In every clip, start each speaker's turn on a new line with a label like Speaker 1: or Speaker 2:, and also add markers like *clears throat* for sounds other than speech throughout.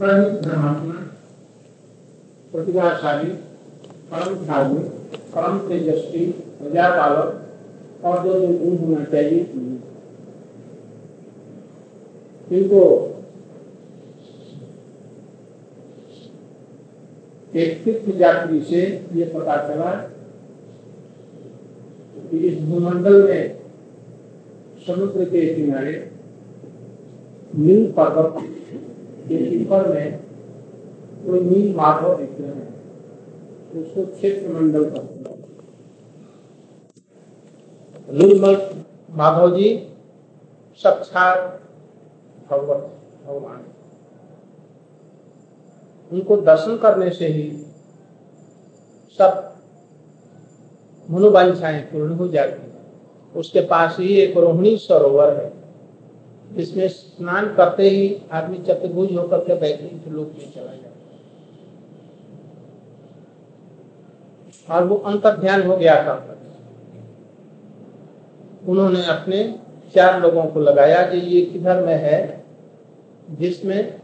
Speaker 1: धर्मात्मा प्रतिभाशाली परम धार्मिक परम तेजस्वी प्रजा पालक और जो जो गुण होना चाहिए इनको एक तीर्थ यात्री से ये पता चला कि इस भूमंडल में समुद्र के किनारे नील पर्वत के ऊपर में कोई नील माधव रहे हैं। उसको क्षेत्र मंडल नील माधव जी साक्षात भगवत, भगवान। उनको दर्शन करने से ही सब मनोवांछाएँ पूर्ण हो जाती है। उसके पास ही एक रोहिणी सरोवर है। जिसमें स्नान करते ही आदमी चतुर्भुज होकर के बैकुंठ लोक में चला जाता और वो अंतर ध्यान हो गया था। उन्होंने अपने चार लोगों को लगाया कि ये किधर में है, जिसमें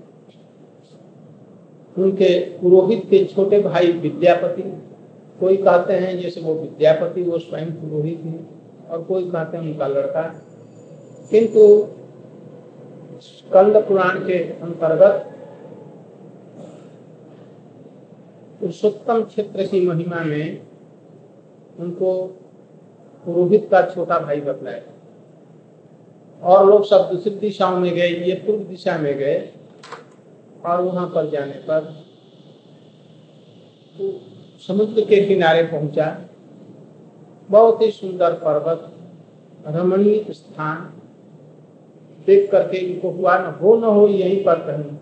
Speaker 1: उनके पुरोहित के छोटे भाई विद्यापति, कोई कहते हैं जैसे वो विद्यापति, वो स्वयं पुरोहित है, और कोई कहते हैं उनका लड़का। किंतु स्कंद पुराण के अंतर्गत पुरुषोत्तम क्षेत्र की महिमा में उनको पुरोहित का छोटा भाई बतलाया। और लोग सब दूसरी दिशाओं में गए, ये पूर्व दिशा में गए, और वहाँ पर जाने पर समुद्र के किनारे पहुँचा। बहुत ही सुंदर पर्वत, रमणीय स्थान देख करके इनको हुआ न हो न हो, यहीं पर कहीं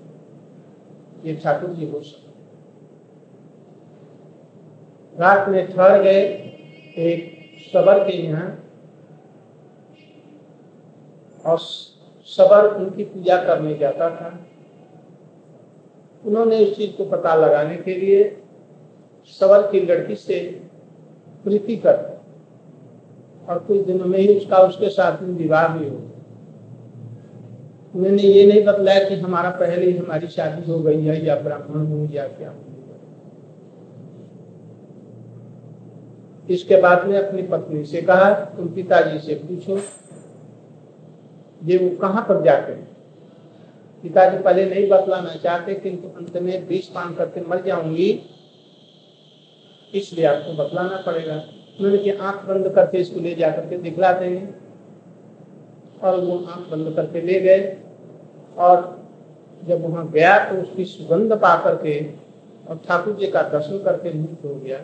Speaker 1: ये ठाकुर जी हो सकते रात में ठहर गए, एक सबर के यहाँ, और सबर उनकी पूजा करने जाता था। उन्होंने इस चीज़ को पता लगाने के लिए सबर की लड़की से प्रीति कर और कुछ दिनों में ही उसका, उसके साथ में विवाह भी हो उन्होंने ये नहीं बतलाया कि हमारा पहले ही हमारी शादी हो गई है, या ब्राह्मण हूँ, या क्या इसके बाद में अपनी पत्नी से कहा, तुम पिताजी से पूछो, ये वो कहाँ पर जाते हैं पिताजी पहले नहीं बतलाना चाहते, किंतु अंत में बीस पान करके मर जाऊँगी, इसलिए आपको बतलाना पड़ेगा। उन्होंने कि आँख बंद करके इसको ले जाकर के दिखला देंगे और वो आँख बंद करके ले गए। और जब वहाँ गया तो उसकी सुगंध पा करके और ठाकुर जी का दर्शन करके मुक्त हो गया।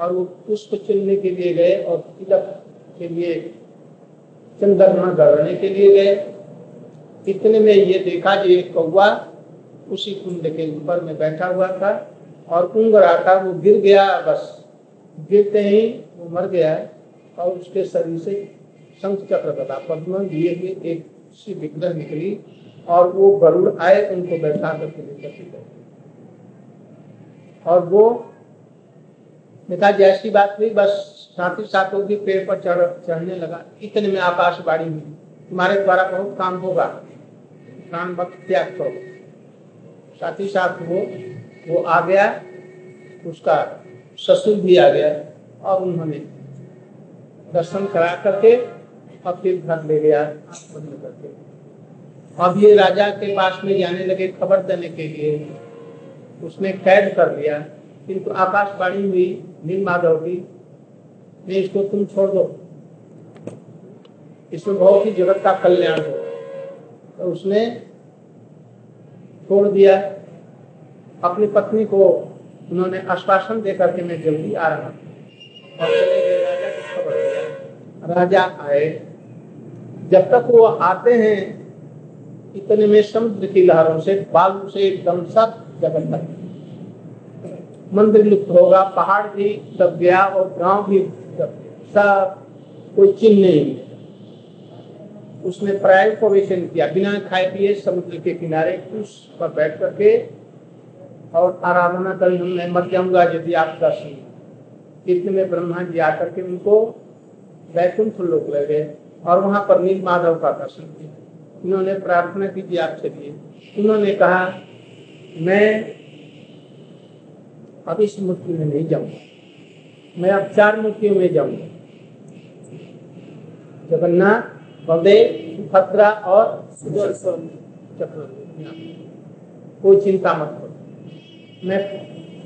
Speaker 1: और वो पुष्प चुनने के लिए गए और तिलक के लिए चंद्रमा गढ़ने के लिए गए। इतने में ये देखा कि एक कौआ उसी कुंड के ऊपर में बैठा हुआ था और उंग रहा था, वो गिर गया, बस। गिरते ही वो मर गया और उसके शरीर से शंख चक्र तथा पद्म दिए हुए एक सी विग्रह निकली और वो गरुड़ आए उनको बैठा करके लेकर गए। और वो देखा जैसी बात हुई, बस साथ ही साथ भी पेड़ पर चढ़, चढ़ने लगा। इतने में आकाशवाणी हुई। तुम्हारे द्वारा बहुत काम होगा। प्राण वक्त त्याग करो। साथ ही साथ वो वो आ गया। उसका ससुर भी आ गया और उन्होंने दर्शन करा करके और फिर घर ले गया अब ये राजा के पास में जाने लगे खबर देने के लिए। उसने कैद कर लिया। किंतु आकाशवाणी हुई, नील माधव की इसको तुम छोड़ दो। इसमें बहुत ही जगत का कल्याण हो। तो उसने छोड़ दिया। अपनी पत्नी को उन्होंने आश्वासन देकर के मैं जल्दी आ रहा और राजा आए। जब तक वो आते हैं, इतने में समुद्र की लहरों से, बालू से एकदम सब जगत तक मंदिर लुप्त होगा, पहाड़ भी दब गया और गाँव भी दब गया। सब, कोई चिन्ह नहीं उसने प्राय प्रवेशन किया। बिना खाए पिए समुद्र के किनारे उस पर बैठ करके और आराधना करी जाऊँगा यदि आप दर्शन। इतने में ब्रह्मा जी आकर के उनको वैकुंठ लोग ले गए। और वहाँ पर नील माधव का दर्शन किया। इन्होंने प्रार्थना की जी आप चलिए उन्होंने कहा, मैं अब इस मूर्ति में नहीं जाऊँगा। मैं अब चार मूर्तियों में जाऊँगा। जगन्नाथ, बलदेव, सुभद्रा और सुदर्शन चक्र कोई चिंता मत करो। मैं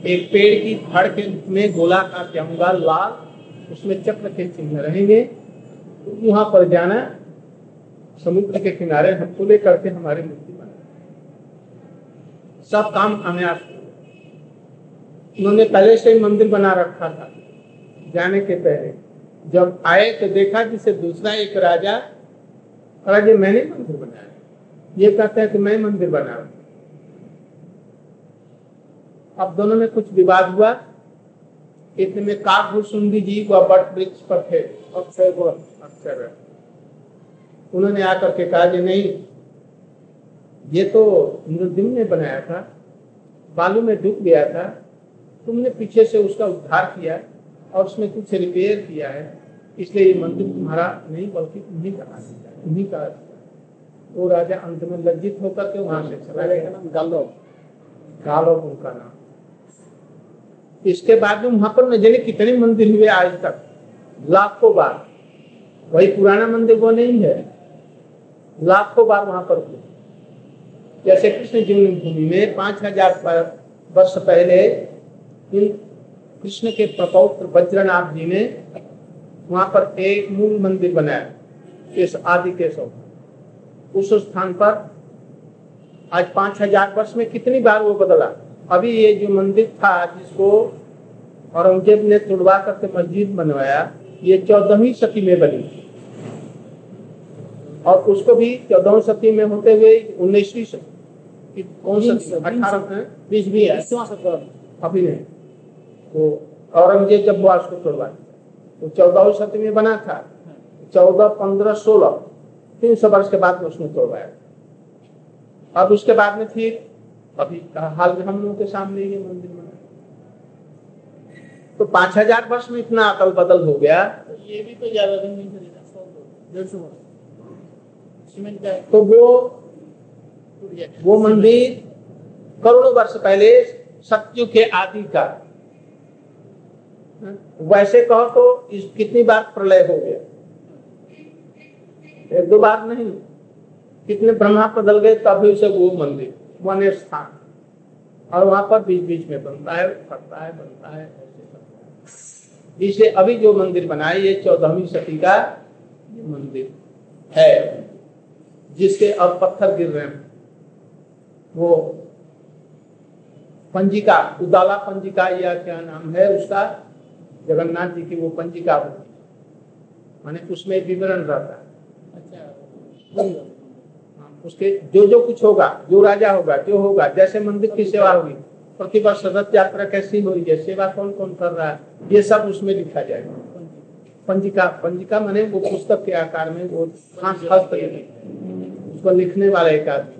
Speaker 1: एक पेड़ की धड़ के में गोला का जाऊँगा, लाल, उसमें चक्र के चिन्ह रहेंगे। वहाँ पर जाना, समुद्र के किनारे हमको लेकर के हमारे मूर्ति बना। सब काम कामयाब उन्होंने पहले से ही मंदिर बना रखा था, जाने के पहले। जब आए तो देखा जिसे दूसरा एक राजा राजा मैंने मंदिर बनाया। ये कहता है कि मैं मंदिर बना रहा अब दोनों में कुछ विवाद हुआ। इतने में काकभूषुंडी जी को बट वृक्ष पर थे अक्षय अक्षर उन्होंने आकर के कहा नहीं ये तो इंद्रदिम ने बनाया था बालू में डूब गया था तुमने पीछे से उसका उद्धार किया और उसमें कुछ रिपेयर किया है इसलिए ये मंदिर तुम्हारा नहीं बल्कि तुम्ही का तुम्ही का वो राजा अंत में लज्जित होकर के वहाँ से चला गया। गालो उनका नाम। इसके बाद में वहाँ पर न जाने कितने मंदिर हुए आज तक। लाखों बार। वही पुराना मंदिर वो नहीं है। लाखों बार वहाँ पर हुए जैसे कृष्ण जीवन भूमि में पाँच हज़ार वर्ष पहले कृष्ण के प्रपौत्र वज्रनाथ जी ने वहाँ पर एक मूल मंदिर बनाया, इस आदि के सौ उस स्थान पर आज पाँच हज़ार वर्ष में कितनी बार वो बदला। अभी ये जो मंदिर था जिसको औरंगज़ेब ने तुड़वा करके मस्जिद बनवाया ये चौदहवीं सती में बनी। और उसको भी चौदह सती में होते हुए उन्नीसवीं सती। कौन सी अठारह है। अभी नहीं। तो औरंगज़ेब जब वास को तोड़वा तो चौदह सती में बना था। चौदह पंद्रह सोलह तीन सौ वर्ष के बाद में उसने तोड़वाया। अब उसके बाद में फिर अभी हाल में हम लोगों के सामने ये मंदिर बना। तो पाँच हज़ार वर्ष में इतना अकल बदल हो गया।
Speaker 2: ये भी तो ज़्यादा दिन नहीं चलेगा
Speaker 1: तो वो वो मंदिर करोड़ों वर्ष पहले सत्यु के आदि का। वैसे कहो तो इस कितनी बार प्रलय हो गया? एक दो बार नहीं। कितने ब्रह्मा बदल गए तभी उसे वो मंदिर वन स्थान। और वहाँ पर बीच बीच में बनता है फटता है बनता है। इसलिए अभी जो मंदिर बनाए ये चौदहवीं सदी का ये मंदिर है। जिसके अब पत्थर गिर रहे हैं। वो पंजिका उदाला पंजिका या क्या नाम है उसका? जगन्नाथ जी की वो पंजिका होती माने उसमें विवरण रहता है। अच्छा हाँ, उसके जो जो कुछ होगा जो राजा होगा जो होगा जैसे मंदिर की सेवा होगी प्रतिवर्ष रथ यात्रा कैसी हो रही है? सेवा कौन कौन कर रहा है? ये सब उसमें लिखा जाएगा पंजिका पंजिका माने वो पुस्तक के आकार में वो उसको लिखने वाला एक आदमी।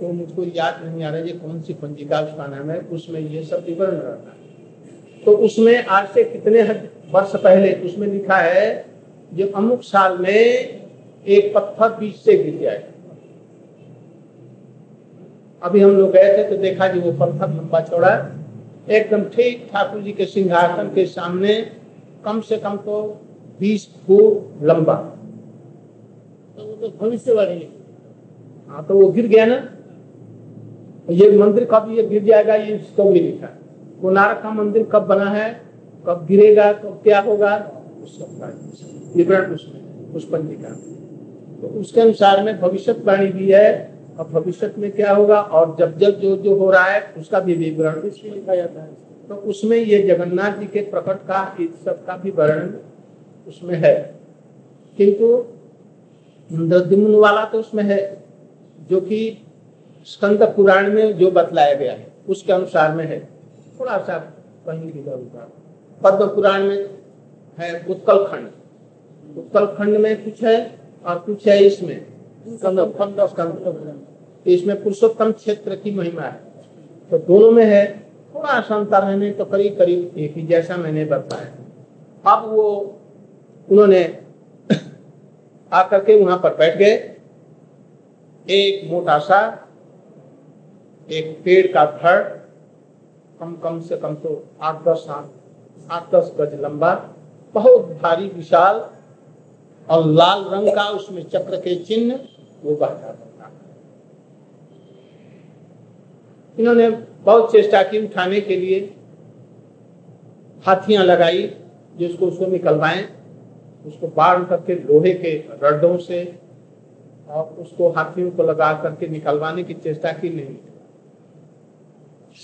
Speaker 1: तो मुझको याद नहीं आ रहा ये कौन सी पंजिका, उसका नाम है। उसमें ये सब विवरण रहता है। तो उसमें आज से कितने वर्ष पहले उसमें लिखा है जो अमुक साल में एक पत्थर बीच से गिर जाए अभी हम लोग गए थे तो देखा जी वो पत्थर लंबा चौड़ा एकदम ठीक ठाकुर जी के सिंहासन के सामने कम से कम तो बीस फुट लंबा।
Speaker 2: तो वो तो भविष्यवाणी
Speaker 1: हाँ। तो वो गिर गया ना। ये मंदिर कब ये गिर जाएगा, ये इसको भी लिखा। कोणार्क का मंदिर कब बना है, कब गिरेगा, कब क्या होगा विवरण उसमें उस पंजिका तो उसके अनुसार में भविष्यवाणी भी है। और भविष्य में क्या होगा? और जब जब जो जो हो रहा है उसका भी विवरण इसमें लिखा जाता है। तो उसमें ये जगन्नाथ जी के प्रकट का इस सब का भी वर्णन उसमें है। किंतु वाला तो उसमें है जो कि स्कंद पुराण में जो बतलाया गया है उसके अनुसार में है। थोड़ा सा कहीं इधर उधर। पद्म पुराण में है उत्कल खंड। उत्कल खंड में कुछ है और कुछ है इसमें। इसमें पुरुषोत्तम क्षेत्र की महिमा है। तो दोनों में है, थोड़ा अंतर है तो करीब करीब एक ही जैसा मैंने बताया। अब वो, उन्होंने *coughs* आकर के वहाँ पर बैठ गए। एक मोटा सा, एक पेड़ का धड़ कम कम से कम तो आठ दस आठ दस गज लंबा, बहुत भारी विशाल और लाल रंग का उसमें चक्र के चिन्ह वो बहता था इन्होंने बहुत चेष्टा की उठाने के लिए। हाथियाँ लगाई, जिसको उसको निकलवाएँ, उसको बाढ़ करके लोहे के रडों से, और उसको हाथियों को लगा करके निकलवाने की चेष्टा की नहीं।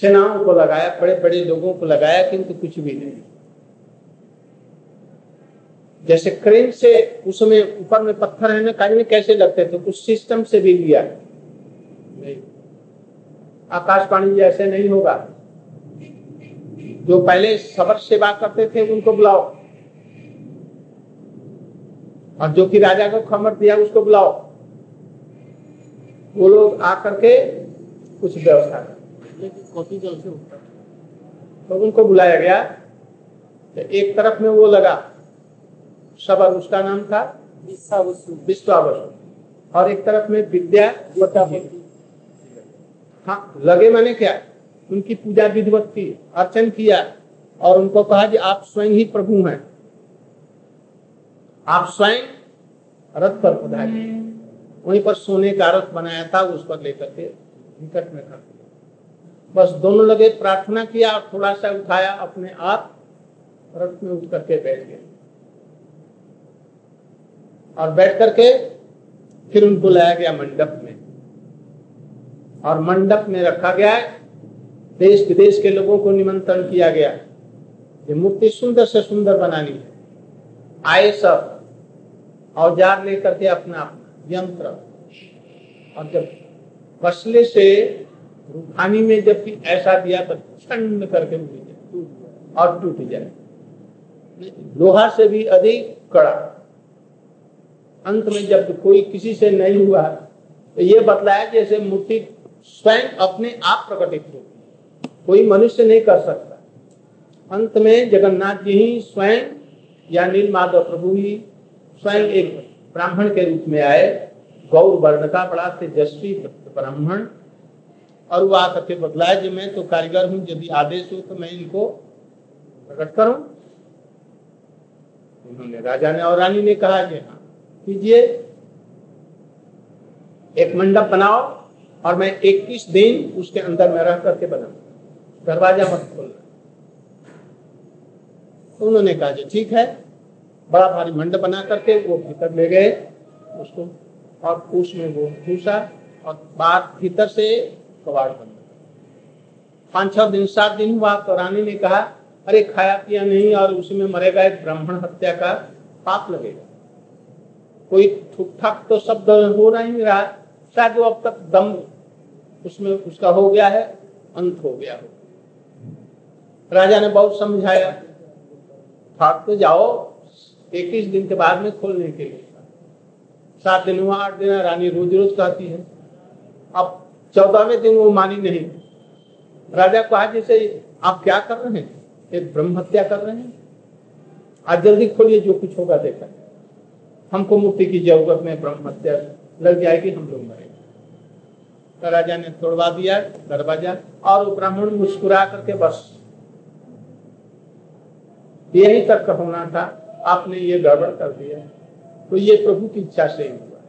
Speaker 1: सेनाओं को लगाया बड़े बड़े लोगों को लगाया, किंतु कुछ भी नहीं। जैसे क्रेन से उसमें ऊपर में पत्थर है ना में कैसे लगते थे? उस सिस्टम से भी लिया। नहीं। आकाशवाणी जैसे नहीं होगा। जो पहले सबर सेवा करते थे उनको बुलाओ। और जो कि राजा को खबर दिया उसको बुलाओ। वो लोग आकर के कुछ व्यवस्था कर। तो उनको बुलाया गया। तो एक तरफ़ में वो लगा। सबर उसका नाम था? विश्वावसु। और एक तरफ़ में विद्या हाँ लगे मैंने क्या? उनकी पूजा विधिवत की, अर्चन किया और उनको कहा कि आप स्वयं ही प्रभु हैं। आप स्वयं रथ पर पधारिए वहीं पर सोने का रथ बनाया था, उस पर लेकर के निकट में कर दिया बस दोनों लगे, प्रार्थना किया और थोड़ा सा उठाया, अपने आप रथ में उठ करके बैठ गए। और बैठ करके फिर उनको लाया गया मंडप। और मंडप में रखा गया है। देश विदेश के लोगों को निमंत्रण किया गया। ये मूर्ति सुंदर से सुंदर बनानी है। आए सब, औज़ार लेकर के अपना यंत्र। और जब फसले से रूहानी में जब ऐसा दिया तो ठंड करके और टूट जाए। लोहा से भी अधिक कड़ा। अंत में जब कोई किसी से नहीं हुआ तो ये बतलाया जैसे मूर्ति स्वयं अपने आप प्रकटित होती कोई मनुष्य नहीं कर सकता। अंत में जगन्नाथ जी ही स्वयं या नील माधव प्रभु ही स्वयं एक ब्राह्मण के रूप में आए। गौर वर्ण का बड़ा तेजस्वी ब्राह्मण। और वो आकर के बतलाया जी मैं तो कारीगर हूँ, यदि आदेश हो तो मैं इनको प्रकट करूँ? उन्होंने राजा ने और रानी ने कहा, जी हाँ कीजिए, एक मंडप बनाओ और मैं 21 दिन उसके अंदर में रह करके बनाऊ दरवाज़ा मत खोलना। तो उन्होंने कहा, जी, ठीक है। बड़ा भारी मंडप बना करके वो भीतर ले गए उसको। और उसमें वो घुसा और बाहर भीतर से कबाड़ बंद पाँच छह दिन, सात दिन हुआ तो रानी ने कहा, अरे, खाया पिया नहीं और उसी में मरेगा एक ब्राह्मण हत्या का पाप लगेगा। कोई ठुक ठाक तो शब्द हो नहीं रहा। शायद वो अब तक दम उसमें उसका हो गया है, अंत हो गया हो। राजा ने बहुत समझाया ठाक तो जाओ, इक्कीस दिन के बाद में खोलने के लिए। सात दिन हुआ, आठ दिन, रानी रोज रोज कहती है। अब चौदहवें दिन वो मानी नहीं। राजा कहा जैसे, आप क्या कर रहे हैं? एक ब्रह्म हत्या कर रहे हैं? आज जल्दी खोलिए जो कुछ होगा देखा हमको मुक्ति की ज़रूरत में ब्रह्म हत्या लग जाएगी हम लोग मरेंगे तो राजा ने तोड़वा दिया दरवाज़ा और ब्राह्मण मुस्कुरा करके बस। यही तक होना था। आपने ये गड़बड़ कर दिया। तो ये प्रभु की इच्छा से ही हुआ।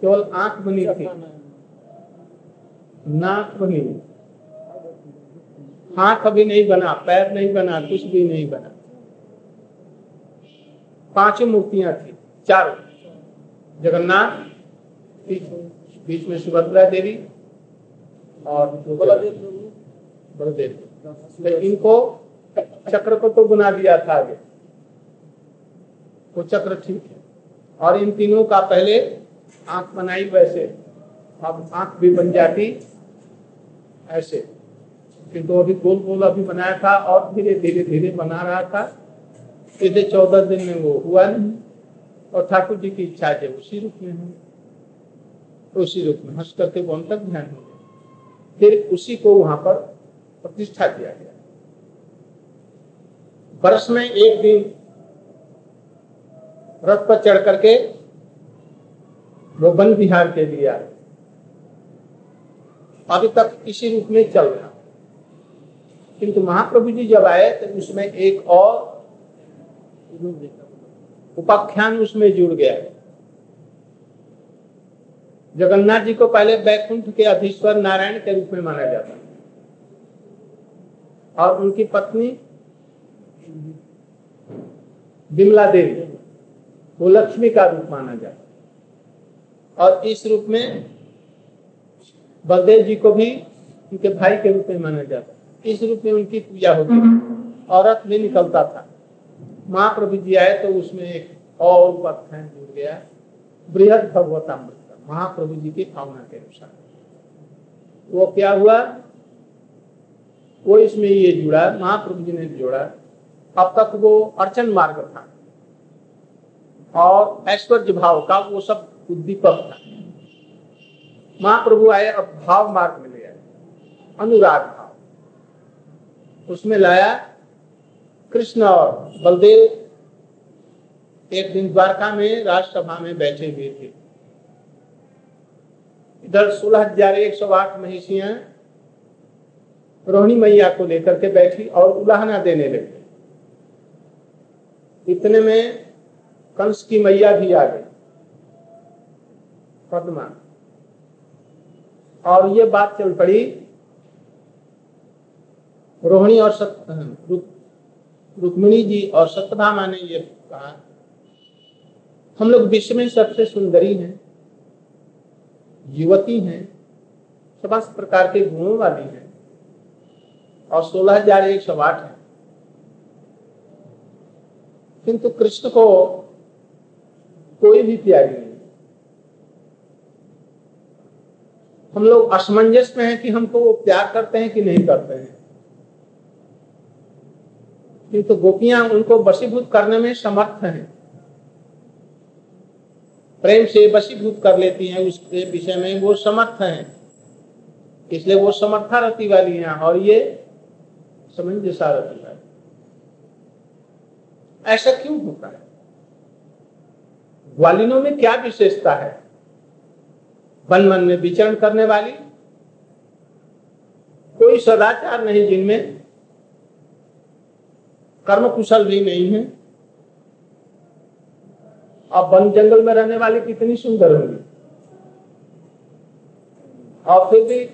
Speaker 1: केवल आँख बनी थी। नाक बनी। हाथ अभी नहीं बना, पैर नहीं बना, कुछ भी नहीं बना। पाँच मूर्तियाँ थी, चारों। जगन्नाथ बीच में सुभद्रा देवी और बलदेव तो इनको चक्र को तो गुना दिया था आगे। वो चक्र ठीक है। और इन तीनों का पहले आँख बनाई वैसे। अब आँख भी बन जाती ऐसे। किंतु अभी गोल गोल अभी बनाया था और धीरे धीरे धीरे बना रहा था। सीधे चौदह दिन में वो हुआ नहीं। और ठाकुर जी की इच्छा है उसी रूप में है। उसी रूप में हंस करके वो तक ध्यान हो गया। फिर उसी को वहाँ पर प्रतिष्ठा किया गया। वर्ष में एक दिन रथ पर चढ़ करके वो वन विहार के लिए आए। अभी तक इसी रूप में चल रहा। किंतु महाप्रभु जी जब आए तो उसमें एक और उपाख्यान उसमें जुड़ गया। जगन्नाथ जी को पहले बैकुंठ के अधीश्वर नारायण के रूप में माना जाता और उनकी पत्नी विमला देवी वो लक्ष्मी का रूप माना जाता और इस रूप में बलदेव जी को भी उनके भाई के रूप में माना जाता इस रूप में उनकी पूजा होती औरत भी निकलता था। महाप्रभु जी आए तो उसमें एक और उपाख्यान जुड़ गया। बृहद भगवतामृत। महाप्रभु जी की भावना के अनुसार। वो क्या हुआ? वो इसमें ये जुड़ा, महाप्रभु जी ने जोड़ा। अब तक वो अर्चन मार्ग था। और ऐश्वर्य भाव का वो सब उद्दीपक था। महाप्रभु आए, अब भाव मार्ग में ले आए। अनुराग भाव। उसमें लाया, कृष्ण और बलदेव एक दिन द्वारका में राजसभा में बैठे हुए थे। इधर सोलह हज़ार एक सौ आठ महिषियाँ रोहिणी मैया को लेकर के बैठी और उलाहना देने लगी। इतने में कंस की मैया भी आ गई। पद्मा। और ये बात चल पड़ी, रोहिणी और सत रुक्मिणी जी और सत्यभामा ने ये कहा, हम लोग विश्व में सबसे सुंदरी हैं। युवती हैं समस्त प्रकार के गुणों वाली हैं, और सोलह हज़ार एक सौ आठ है। किंतु कृष्ण को कोई भी प्यारी नहीं। हम लोग असमंजस में हैं कि हमको वो प्यार करते हैं कि नहीं करते हैं। किंतु गोपियाँ उनको वशीभूत करने में समर्थ हैं। प्रेम से वशीभूत कर लेती हैं उसके विषय में वो समर्थ हैं। इसलिए वो समर्था रति वाली हैं, और ये समंजसा रति वाली ऐसा क्यों होता है? ग्वालिनों में क्या विशेषता है? वन मन में विचरण करने वाली, कोई सदाचार नहीं जिनमें कर्म कुशल भी नहीं है। अब वन जंगल में रहने वाली कितनी सुंदर होंगी। और फिर भी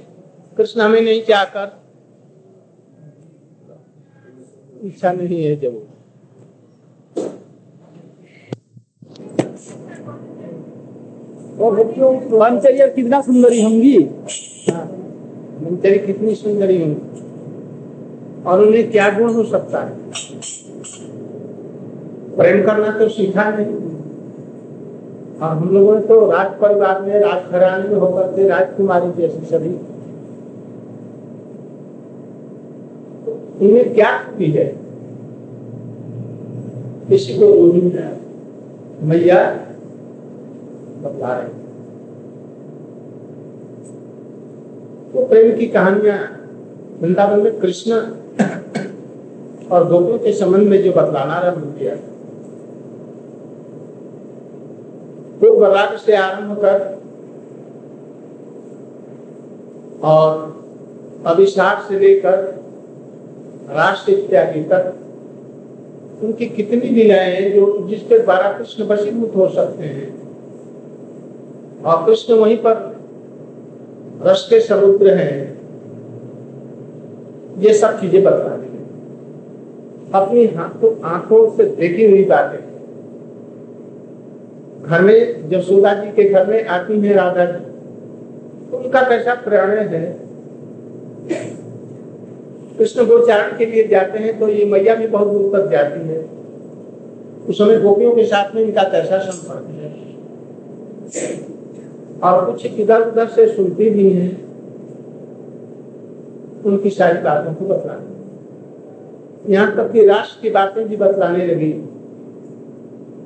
Speaker 1: कृष्ण हमें नहीं चाहकर इच्छा नहीं है जब।
Speaker 2: बच्चों वनचर्या कितना सुंदरी होंगी?
Speaker 1: हाँ, वनचरी कितनी सुंदरी होंगी। और उन्हें क्या गुण हो सकता है? प्रेम करना तो सीखा नहीं। और हम लोगों ने तो राज परिवार में राजघराने में होकर के राजकुमारी जैसी सभी। इन्हें क्या की है? किसी को मैया बतला रहे तो प्रेम की कहानियाँ वृंदावन में कृष्ण और गोपियों के संबंध में जो बतलाना आरंभ किया। पूर्व राग से आरंभ कर और अभिशाप से लेकर राष्ट्र इत्यादि तक उनकी कितनी लीलाएँ हैं जो जिसके द्वारा कृष्ण वशीभूत हो सकते हैं। और कृष्ण वहीं पर रस के समुद्र हैं। ये सब चीज़ें बता दी अपनी हाथों आँखों से देखी हुई बातें। घर में, जब सुधा जी के घर में आती है राधा जी तो उनका कैसा प्रणय है? कृष्ण गोचारण के लिए जाते हैं तो ये मैया भी बहुत दूर तक जाती है। उस समय गोपियों के साथ में इनका कैसा संपर्क है? और कुछ इधर उधर से सुनती भी है। उनकी सारी बातों को बतलाने। यहाँ तक कि राष्ट्र की बातें भी बतलाने लगी।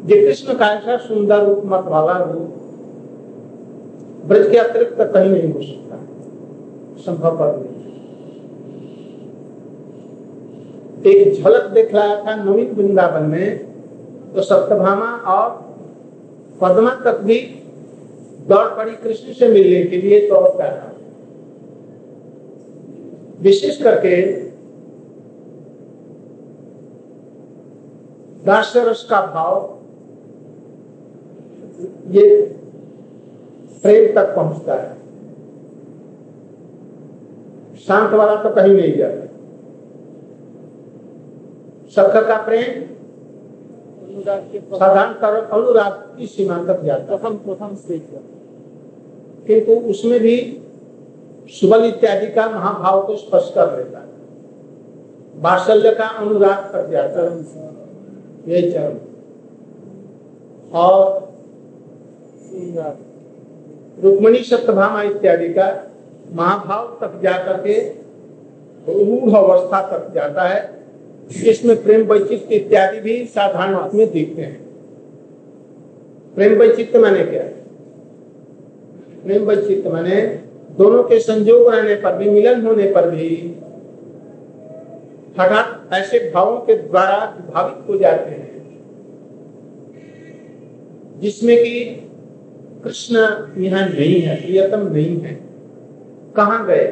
Speaker 1: ये कृष्ण का ऐसा सुंदर रूप मत वाला रूप, ब्रज के अतिरिक्त कहीं नहीं हो सकता। संभव पर नहीं। एक झलक दिखलाया था नवीन वृंदावन में तो सप्तभामा और पद्मा तक भी दौड़ पड़ी कृष्ण से मिलने के लिए तो विशेष करके दासरस का भाव ये प्रेम तक पहुँचता है। शांत वाला तो कहीं नहीं जाता। सख का प्रेम साधारण अनुराग की सीमा तक जाता है।
Speaker 2: प्रथम प्रथम स्टेज
Speaker 1: किंतु उसमें भी सुबल इत्यादि का महाभाव को स्पष्ट कर देता है। बात्सल्य का अनुराग कर जाता है। यही चरण और रुक्मणी सप्तभामा इत्यादि का महाभाव तक जाकर के रूढ़ अवस्था तक जाता है। इसमें प्रेम वैचित्र इत्यादि भी साधारण में दिखते हैं। प्रेम वैचित्र माने क्या? प्रेम वैचित्र माने दोनों के संयोग रहने पर भी, मिलन होने पर भी, हठात ऐसे भावों के द्वारा विभावित हो जाते हैं, जिसमें कि कृष्ण यहाँ नहीं है, प्रियतम नहीं है। कहाँ गए?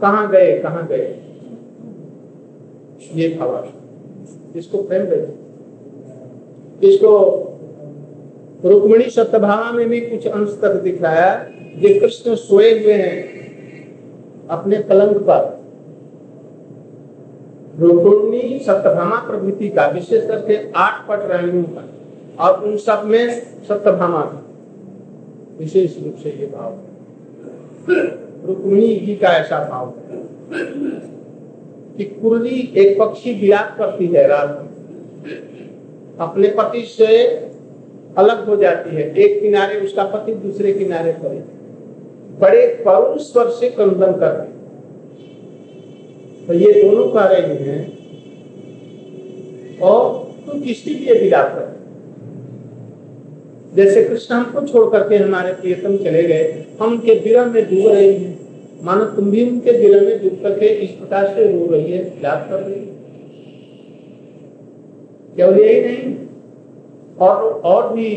Speaker 1: कहाँ गए? कहाँ गए? ये भावा। इसको प्रेम कहते इसको रुक्मिणी सत्यभामा में भी कुछ अंश तक दिख रहा है ये कृष्ण सोए हुए हैं अपने पलंग पर। रुक्मिणी सत्यभामा प्रभृति का विशेष करके आठ पट रानियों का और उन सब में सत्यभामा का विशेष रूप से ये भाव। रुक्मिणी जी का ऐसा भाव है कि कुर्री एक पक्षी विलाप करती है रात अपने पति से अलग हो जाती है एक किनारे उसका पति दूसरे किनारे पर बड़े करुण स्वर से क्रंदन कर हैं। तो ये दोनों कह रहे हैं, और तुम किसके लिए विलाप कर जैसे कृष्ण हमको छोड़ करके हमारे प्रियतम चले गए, हम उनके विरह में डूब रहे हैं। मानो तुम भी उनके विरह में डूब करके इस प्रकार से रो रही है विलाप कर रही केवल यही नहीं, और और भी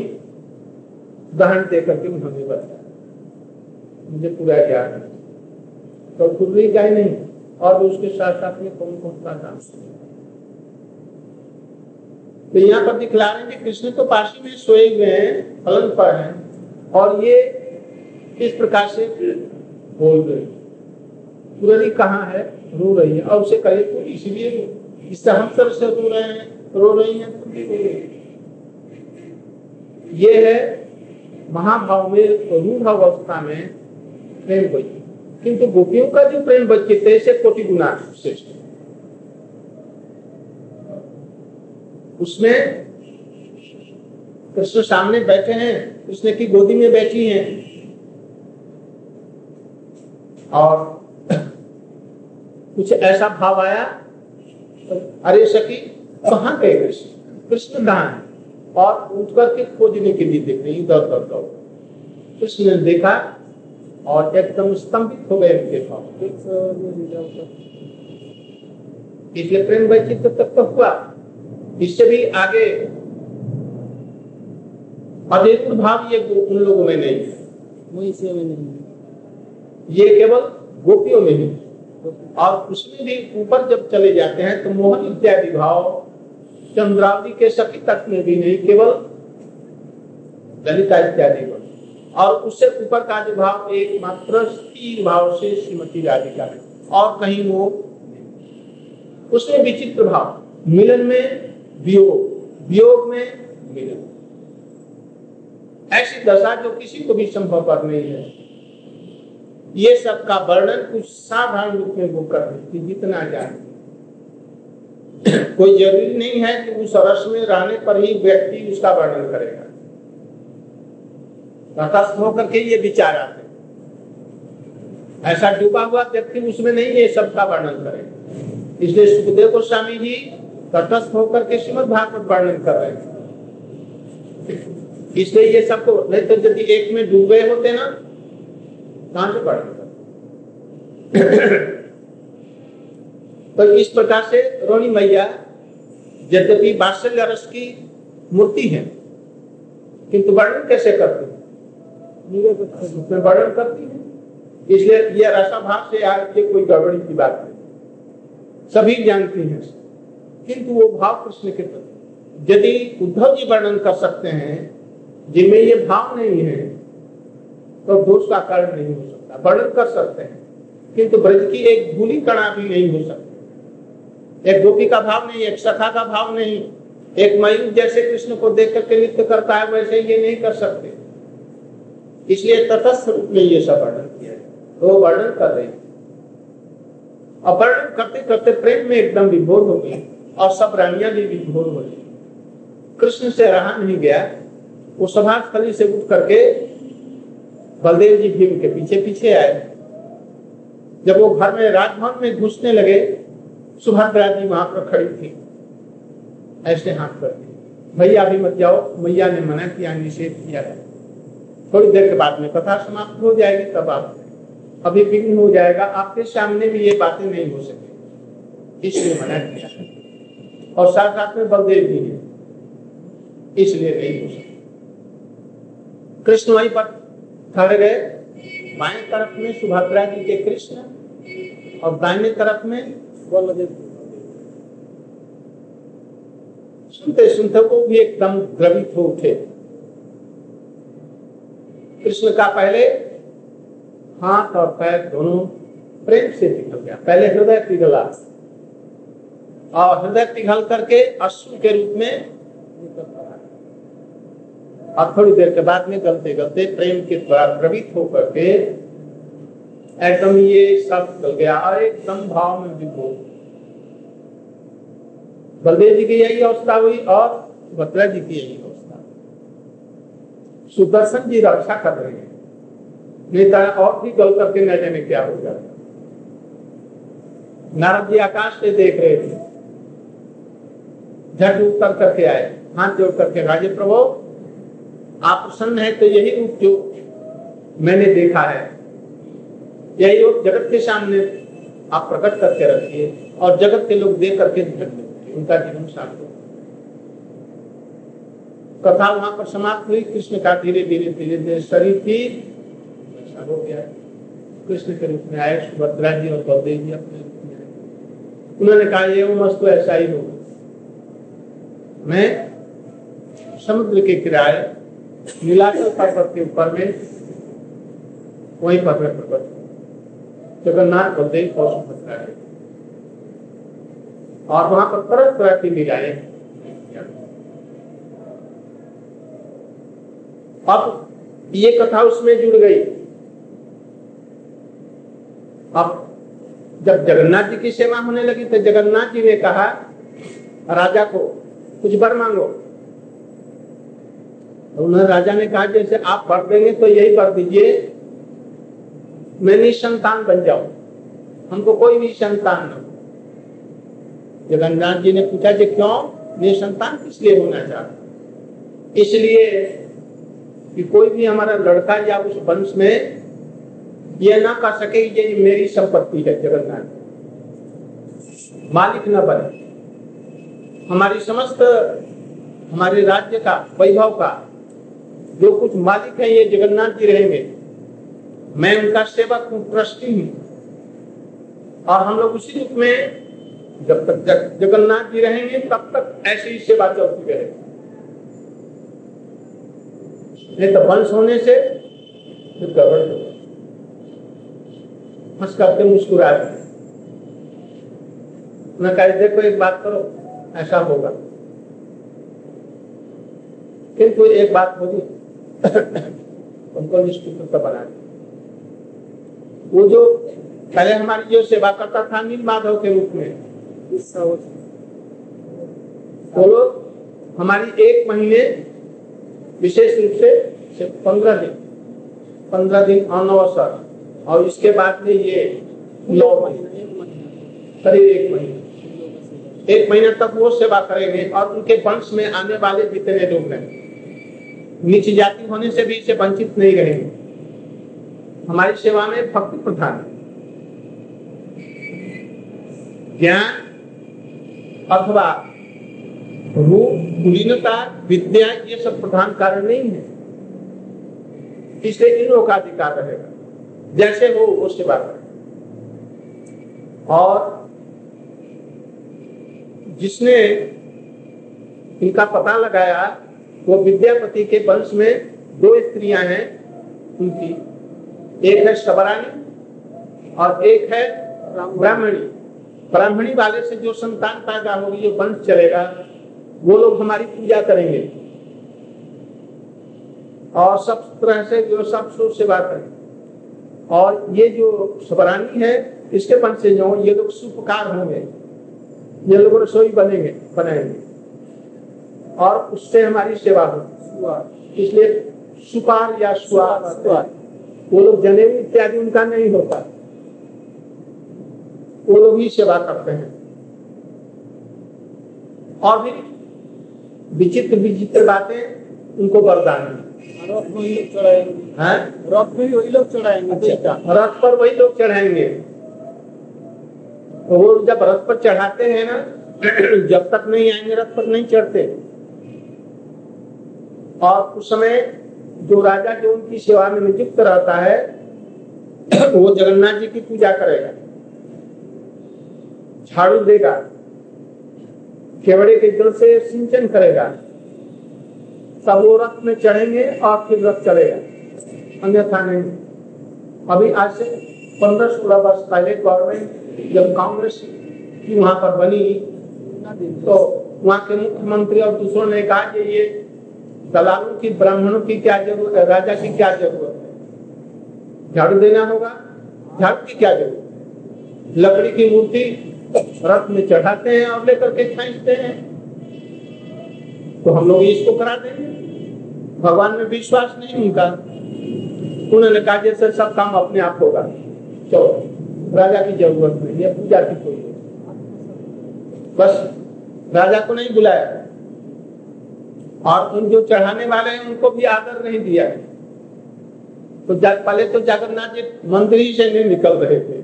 Speaker 1: उदाहरण दे करके उन्होंने बताया। मुझे पूरा ज्ञान है। तो खुर्री का ही नहीं, और उसके साथ साथ में कौन कौन सा काम तो यहाँ पर दिखला रहे हैं कि कृष्ण तो पाशी में सोए हुए हैं, फलन पर हैं। और ये इस प्रकार से बोल रही पुररी कहाँ है? रो रही है। और उसे कहे तो इसलिए इससे हम सर से रो रहे हैं। रो रही हैं तुम भी रो रही ये है महाभाव में, रूढ़ अवस्था में प्रेम वैचित्र किंतु गोपियों का जो प्रेम है इसे कोटि गुना श्रेष्ठ उसमें कृष्ण सामने बैठे हैं कृष्ण की गोदी में बैठी हैं। और कुछ ऐसा भाव आया तो, अरे सखी कहाँ गए कृष्ण कृष्ण कहाँ है? और उठ करके खोजने के लिए देख रही इधर उधर दौड़ कृष्ण ने देखा और एकदम स्तंभित हो गए उनके भाव इसलिए प्रेम वैचित्र तक तो हुआ। इससे भी आगे। अधिक भाव ये उन लोगों में नहीं। है
Speaker 2: वही से में नहीं।
Speaker 1: ये केवल गोपियों में ही। और उसमें भी ऊपर जब चले जाते हैं तो मोहन इत्यादि भाव चंद्रावली के सखी तक में भी नहीं केवल ललिता इत्यादि भाव और उससे ऊपर का जो भाव एकमात्र स्थिर भाव से श्रीमती राधिका है और कहीं वो उसमें विचित्र भाव मिलन में वियोग। वियोग में मिलन ऐसी दशा जो किसी को भी संभव पर नहीं है। ये सब का वर्णन कुछ साधारण रूप में वो कर थी जितना जाने। कोई ज़रूरी नहीं है कि उस रस में रहने पर ही व्यक्ति उसका वर्णन करेगा। तटस्थ होकर के ये विचार आते। ऐसा डूबा हुआ व्यक्ति उसमें नहीं ये सब का वर्णन करेगा। इसलिए सुखदेव गोस्वामी जी तटस्थ होकर के श्रीमद भागवत वर्णन कर रहे हैं। इसलिए ये सबको नहीं तो यदि एक में डूब होते ना कहाँ से करते तो इस प्रकार से रोणी मैया, यद्यपि वात्सल्य रस की मूर्ति है, किंतु वर्णन कैसे करते हैं? वर्णन करती है। इसलिए ये रसाभाव से यार ये कोई गड़बड़ी की बात नहीं। सभी जानती हैं। किंतु वो भाव कृष्ण के प्रति। यदि उद्धव जी वर्णन कर सकते हैं, जिनमें ये भाव नहीं है तो दोष का कारण नहीं हो सकता। वर्णन कर सकते हैं, किंतु ब्रज की एक धूली कणा भी नहीं हो सकती। एक गोपी का भाव नहीं, एक सखा का भाव नहीं, एक मयूर जैसे कृष्ण को देख करके नृत्य करता है, वैसे ये नहीं कर सकते। इसलिए तटस्थ रूप में ये सब वर्णन किया है तो वर्णन कर रहे हैं। और वर्णन करते करते प्रेम में एकदम विभोर हो गई और सब रानियाँ भी विभोर हो गई। कृष्ण से रहा नहीं गया। वो सभा स्थली से उठ करके बलदेव जी भीम के पीछे पीछे आए। जब वो घर में राजभवन में घुसने लगे, सुभद्रा जी वहाँ पर खड़ी थी। ऐसे हाथ करके भैया, अभी मत जाओ। मैया ने मना किया, निषेध किया है। थोड़ी देर के बाद में कथा समाप्त हो जाएगी, तब आप अभी विघ्न हो जाएगा। आपके सामने भी ये बातें नहीं हो सके इसलिए मना किया। और साथ साथ में बलदेव भी है। इसलिए नहीं हो सके कृष्ण वहीं पर खड़े गए। बाएँ तरफ़ में सुभद्रा जी के कृष्ण और दाहिने तरफ़ में
Speaker 2: बलदेव।
Speaker 1: सुनते सुनते वो भी एकदम द्रवित हो उठे। कृष्ण का पहले हाथ और पैर दोनों प्रेम से पिघल गया। पहले हृदय पिघला। और हृदय पिघल करके अश्रु के रूप में और थोड़ी देर के बाद में गलते गलते प्रेम के द्वारा द्रवित होकर के एकदम ये सब निकल गया। और एकदम भाव में विभोर। बलदेव जी की यही अवस्था हुई और भद्रा जी की यही अवस्था। सुदर्शन जी रक्षा कर रहे हैं। नहीं तो और भी गल करके न जाने क्या हो जाता नारद जी आकाश से देख रहे थे। झट उतर करके आए। हाथ जोड़ करके, राजे प्रभु, आप प्रसन्न है तो यही रूप जो मैंने देखा है, यही रूप जगत के सामने आप प्रकट करके रखिए और जगत के लोग देख करके उनका जीवन सार्थक। कथा वहाँ पर समाप्त हुई। कृष्ण का धीरे धीरे धीरे धीरे शरीर की हो गया। कृष्ण के रूप में आए, सुभद्रा जी और बलदेव जी अपने उन्होंने कहा, ये मस्त ऐसा ही होगा। मैं समुद्र के किनारे, नीलाचल पर्वत के ऊपर में, वहीं पर प्रकट जगन्नाथ, बलदेव और सुभद्रा है और वहाँ पर तरह तरह की लीलाएँ अब ये कथा उसमें जुड़ गई। अब जब जगन्नाथ जी की सेवा होने लगी तो जगन्नाथ जी ने कहा, राजा को कुछ बर मांगो। तो उन्होंने राजा ने कहा, जैसे आप बर देंगे तो यही बर दीजिए। मैं निसंतान बन जाऊँ। हमको कोई भी संतान न हो। जगन्नाथ जी ने पूछा कि क्यों निसंतान किस लिए होना चाहता इसलिए कि कोई भी हमारा लड़का या उस वंश में यह ना कह सके ये मेरी संपत्ति है, जगन्नाथ मालिक न बने। हमारी समस्त हमारे राज्य का वैभव का जो कुछ मालिक है ये जगन्नाथ जी रहेंगे मैं उनका सेवक हूँ ट्रस्टी हूँ। और हम लोग उसी रूप में जब तक जग, जगन्नाथ जी रहेंगे तब तक ऐसी ही सेवा चलती रहेगी नहीं तो वंश होने से गड़बड़ हंस करके मुस्कुरा देखो एक बात करो ऐसा होगा। किंतु एक बात होगी उनको निष्ठुता बना वो जो पहले हमारी जो सेवा करता था नील माधव के रूप में, वो लोग हमारी एक महीने विशेष रूप से पंद्रह दिन पंद्रह दिन अनवसर और इसके बाद में ये नौ महीने, करीब एक महीने। एक महीने तक वो सेवा करेंगे और उनके वंश में आने वाले जितने लोग हैं, नीची जाति होने से भी इसे वंचित नहीं रहेंगे। हमारी सेवा में भक्ति प्रधान ज्ञान अथवा रूप, कुलीनता, विद्या, ये सब प्रधान कारण नहीं है। इसलिए इन लोगों का अधिकार रहेगा। जैसे वो सेवा करें। और जिसने इनका पता लगाया, वो विद्यापति के वंश में दो स्त्रियाँ हैं, उनकी। एक है शबरानी और एक है ब्राह्मणी। ब्राह्मणी वाले से जो संतान पैदा होगी जो वंश चलेगा। वो लोग हमारी पूजा करेंगे। और सब तरह से जो सब सोच से बात करें। और ये जो सबरानी है, इसके वंश से जो, ये लोग सुपकार होंगे। ये लोग रसोई बनेंगे बनाएँगे। और उससे हमारी सेवा होगी इसलिए सुपार या सुआर वो लोग जनेऊ इत्यादि उनका नहीं होता। वो लोग ही सेवा करते हैं। और भी विचित्र विचित्र बातें उनको वरदान है।
Speaker 2: रथ में वही लोग चढ़ाएँगे। रथ में वही लोग चढ़ाएँगे।
Speaker 1: अच्छा, रथ पर वही लोग चढ़ाएँगे। तो वो जब रथ पर चढ़ाते हैं ना, *clears throat* जब तक नहीं आएँगे रथ पर नहीं चढ़ते। और उस समय जो राजा जो उनकी सेवा में नियुक्त रहता है, *clears throat* वो जगन्नाथ जी की पूजा करेगा। झाड़ू देगा। केवड़े के जल से सिंचन करेगा। तब वो रथ में चढ़ेंगे और फिर रथ चलेगा। अन्यथा नहीं। अभी आज से पंद्रह सोलह वर्ष पहले गवर्नमेंट जब कांग्रेस की वहाँ पर बनी तो वहाँ के मुख्यमंत्री और दूसरों ने कहा कि ये दलालों की, ब्राह्मणों की क्या ज़रूरत राजा की क्या ज़रूरत है? झाड़ू देना होगा, झाड़ू की क्या ज़रूरत लकड़ी की मूर्ति रथ में चढ़ाते हैं और लेकर के खींचते हैं। तो हम लोग इसको करा देंगे। भगवान में विश्वास नहीं उनका। उन्होंने कहा, जैसे सब काम अपने आप होगा। चलो। राजा की ज़रूरत नहीं है पूजा की कोई बस राजा को नहीं बुलाया। और उन जो चढ़ाने वाले हैं, उनको भी आदर नहीं दिया है। तो पहले तो जगन्नाथ जी मंदिर ही से नहीं निकल रहे थे।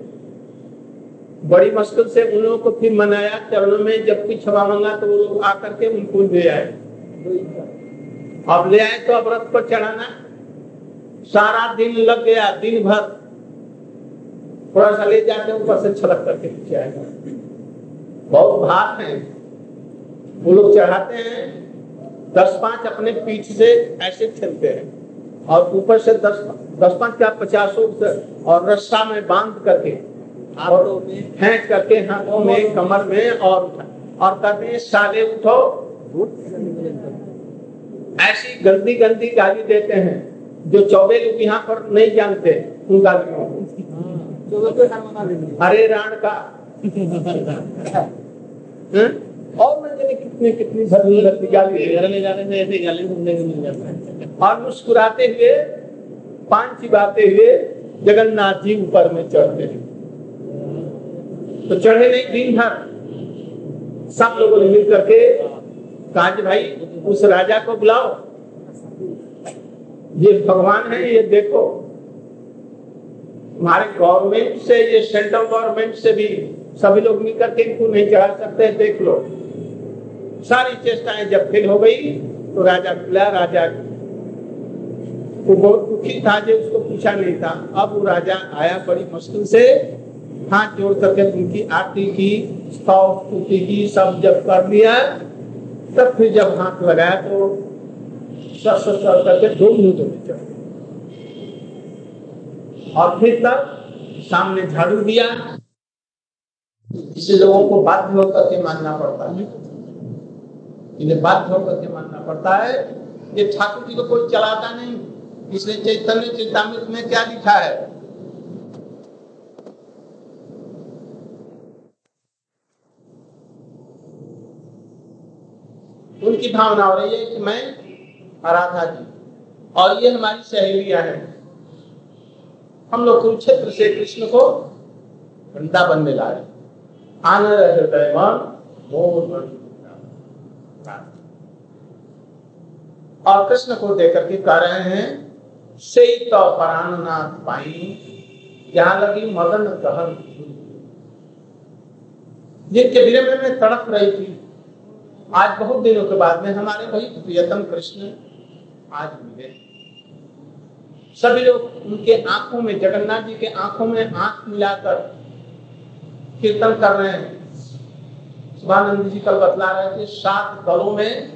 Speaker 1: बड़ी मुश्किल से उन लोगों को फिर मनाया चरणों में, जब कोई क्षमा मांगा तो वो लोग आकर के उनको ले आए। अब ले आए तो अब रथ पर चढ़ाना, सारा दिन लग गया दिन भर थोड़ा सा ले जाते ऊपर से छलक करके पीछे आएगा बहुत भार है। वो लोग चढ़ाते हैं दस पाँच अपने पीठ से ऐसे ठेलते हैं। और ऊपर से दस दस पाँच क्या पचासों और रस्सा में बाँध करके और फेंक करके हाथों में कमर में और और कहते हैं साले उठो। ऐसी गंदी गंदी गाली देते हैं जो चौबे लोग यहाँ पर नहीं जानते उन गालियों को हरे राण का। हम्म? और न जाने कितने कितनी गाली
Speaker 2: ले? जाने से ऐसी गाली सुनने को मिल जाता है।
Speaker 1: और मुस्कुराते हुए पाँच चिबाते हुए जगन्नाथ जी ऊपर में चढ़ते हैं तो चढ़े नहीं दिन भर। सब लोगों ने मिल करके कहा भाई उस राजा को बुलाओ। ये भगवान है ये देखो। हमारे गवर्नमेंट से, ये सेंट्रल गवर्नमेंट से भी सभी लोग मिलकर के इनको नहीं चढ़ा सकते देख लो। सारी चेष्टाएँ जब फिर हो गई तो राजा मिला राजा, वो बहुत दुखी था जो उसको पूछा नहीं था। अब वो राजा आया बड़ी मुश्किल से, हाथ जोड़ करके उनकी आरती की स्तुति की, सब जब कर लिया, तब फिर जब हाथ लगाया तो सर सर सर करके दो मिनटों में चढ़ और फिर तब सामने झाड़ू दिया। इसे लोगों को बाध्य होकर के मानना पड़ता है। इन्हें बाध्य होकर के मानना पड़ता है। ये ठाकुर जी को कोई चलाता नहीं। इसलिए चैतन्य चेतामृत में क्या लिखा है? उनकी भावना हो रही है कि मैं आराधा जी और ये हमारी सहेलियाँ हैं। हम लोग कुरुक्षेत्र से कृष्ण को वृंदावन में लाए। आनंद हृदय मन मोह और कृष्ण को देकर के कह रहे हैं तो पराननाथ पाई जहाँ लगी मदन कहन जिनके विरह में तड़प रही थी। आज बहुत दिनों के बाद में हमारे भाई प्रियतम कृष्ण आज मिले। सभी लोग उनके आँखों में, जगन्नाथ जी के आँखों में आँख मिलाकर कीर्तन कर रहे हैं। शिवानंद जी कल बतला रहे थे, सात दलों में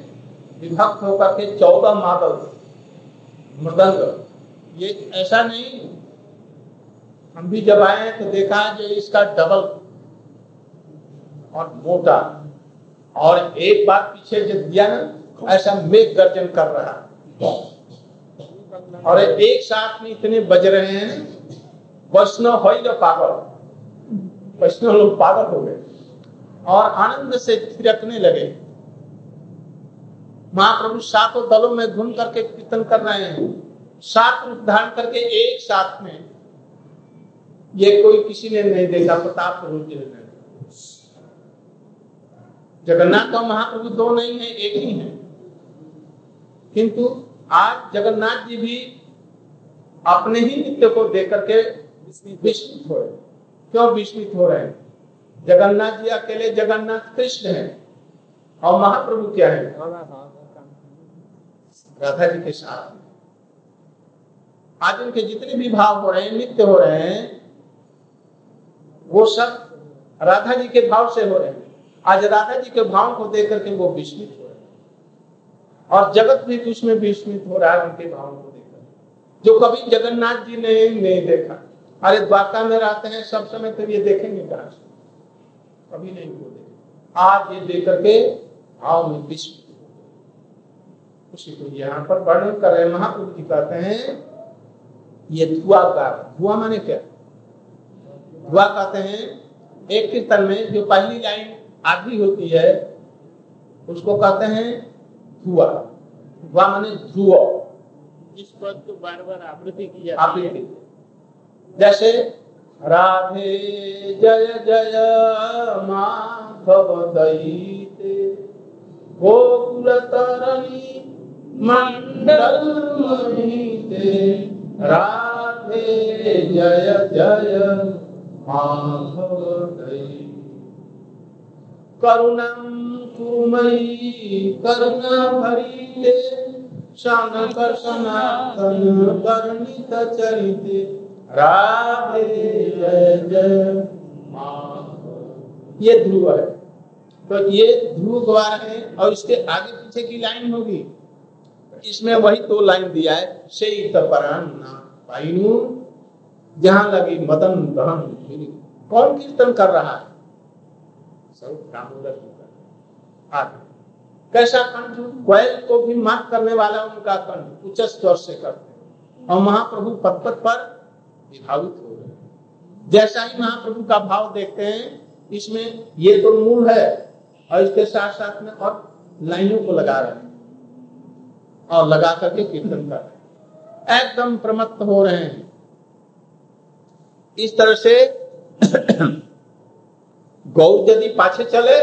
Speaker 1: विभक्त होकर के चौदह मादल मृदंग। ये ऐसा नहीं, हम भी जब आए तो देखा जो इसका डबल और मोटा। और एक बार पीछे जो दिया ना, ऐसा मेघ गर्जन कर रहा। और एक साथ में इतने बज रहे हैं, वैष्णव हो ही पागल। वैष्णव लोग पागल हो गए। और आनंद से थिरकने लगे। महाप्रभु सातों दलों में घूम करके कीर्तन कर रहे हैं। सात रूप धारण करके एक साथ में। ये कोई किसी ने नहीं देखा, प्रताप प्रभु जी ने जगन्नाथ और महाप्रभु दो नहीं है, एक ही है। किंतु आज जगन्नाथ जी भी अपने ही नित्य को देख करके विस्मित हो रहे क्यों विस्मित हो रहे हैं? जगन्नाथ जी अकेले जगन्नाथ कृष्ण है। और महाप्रभु क्या है? राधा जी के साथ। आज उनके जितने भी भाव हो रहे हैं, नित्य हो रहे हैं, वो सब राधा जी के भाव से हो रहे हैं। आज राधा जी के भाव को देख करके वो विस्मित और जगत भी उसमें विस्मित हो रहा है, उनके भाव को देखकर जो कभी जगन्नाथ जी ने नहीं देखा। अरे द्वारका में रहते हैं, सब समय तो ये देखेंगे कहा कभी नहीं वो देखे आज ये देख करके भाव में विस्मित उसी को यहाँ पर वर्णन कर रहे महाप्रभु जी कहते हैं, ये धुआ का, धुआ माने क्या? धुआ कहते हैं, एक कीर्तन में जो पहली लाइन आधी होती है, उसको कहते हैं धुआ धुआ माने ध्रुव
Speaker 2: जिस पद को बार बार आवृत्ति की जाती है
Speaker 1: आवृत्ति जैसे राधे जय जय माधव दयिते गोकुल तरणी मंडल महीते राधे जय जय माधव दयिते। करुणं चरिते राधे जय ये ध्रुव है तो ये ध्रुव द्वार है और इसके आगे पीछे की लाइन होगी। इसमें वही दो लाइन दिया है से पाइनु जहाँ लगी मदन दहन कौन कीर्तन कर रहा है? सब आगे कैसा कंठ? कोयल को भी मात करने वाला उनका कंठ उच्च स्वर से करते और महाप्रभु पद पद पर विभावित हो गए। जैसा ही महाप्रभु का भाव देखते हैं, इसमें ये तो मूल है और इसके साथ साथ में और लाइनों को लगा रहे हैं। और लगा करके कीर्तन कर रहे एकदम प्रमत्त हो रहे हैं। इस तरह से *clears throat* गौर यदि पाछे चले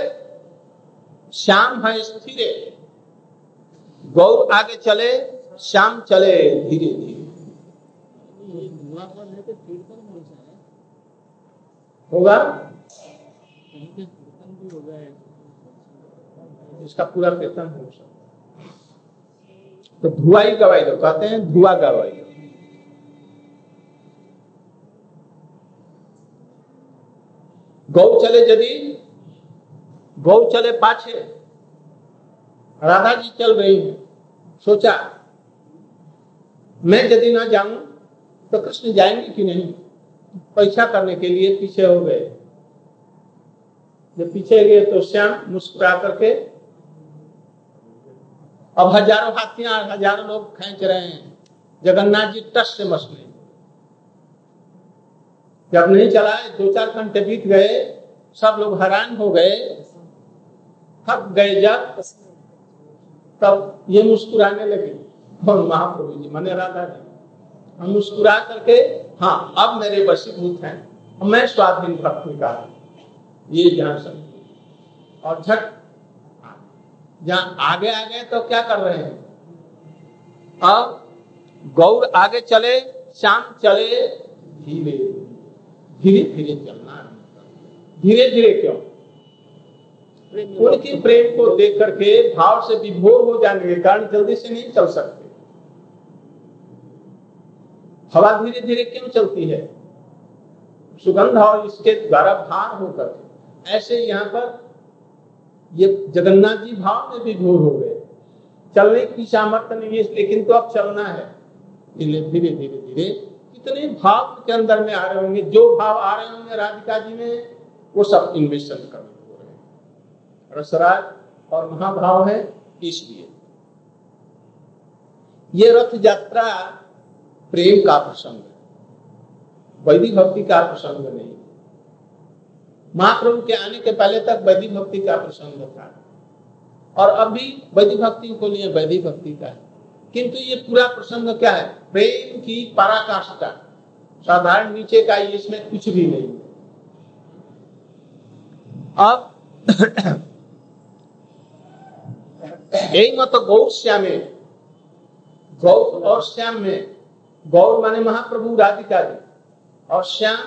Speaker 1: श्याम है स्थिर। गौर आगे चले, श्याम चले धीरे धीरे। होगा? इसका पूरा कीर्तन हो सकता तो धुआ ही गवाई दो, कहते हैं धुआ गवाई दो। गौ चले यदि गौ चले पाछे। राधा जी चल रही है। सोचा, मैं यदि ना जाऊँ तो कृष्ण जाएँगे कि नहीं? परीक्षा करने के लिए पीछे हो गए। जब पीछे गए तो श्याम मुस्कुरा करके, अब हज़ारों हाथियाँ, हज़ारों लोग खेच रहे हैं। जगन्नाथ जी टस से मछली जब नहीं चलाए, दो चार घंटे बीत गए, सब लोग हैरान हो गए। थक गए जब तब ये मुस्कुराने लगे। और महाप्रभु जी, मने राधा जी, हम मुस्कुरा करके हाँ अब मेरे वशीभूत हैं मैं स्वाधीन भक्ति का ये ध्यान सब और झट, जहाँ आगे आ गए तो क्या कर रहे हैं? अब गौर आगे चले, शाम चले, धीरे धीरे धीरे चलना धीरे धीरे क्यों? उनकी प्रेम को देख करके भाव से विभोर हो जाने के कारण जल्दी से नहीं चल सकते। हवा धीरे धीरे क्यों चलती है? सुगंध और इसके द्वारा भार होकर। ऐसे यहाँ पर ये जगन्नाथ जी भाव में विभोर हो गए। चलने की सामर्थ्य नहीं है, लेकिन तो अब चलना है। धीरे धीरे धीरे धीरे कितने भाव के अंदर में आ रहे होंगे। जो भाव आ रहे होंगे राधिका जी में, वो सब इन्वेस्टमेंट हैं। रसराज और महाभाव है इसलिए ये रथ यात्रा प्रेम का प्रसंग है। वैदिक भक्ति का प्रसंग नहीं। महाप्रभु के आने के पहले तक वैदिक भक्ति का प्रसंग था। और अभी वैदिक भक्ति को लिए वैदिक भक्ति का है। किंतु ये पूरा प्रसंग क्या है? प्रेम की पराकाष्ठा। साधारण नीचे का इसमें कुछ भी नहीं। अब यही मत गौर श्याम गौर और श्याम में गौर माने महाप्रभु राधिका जी और श्याम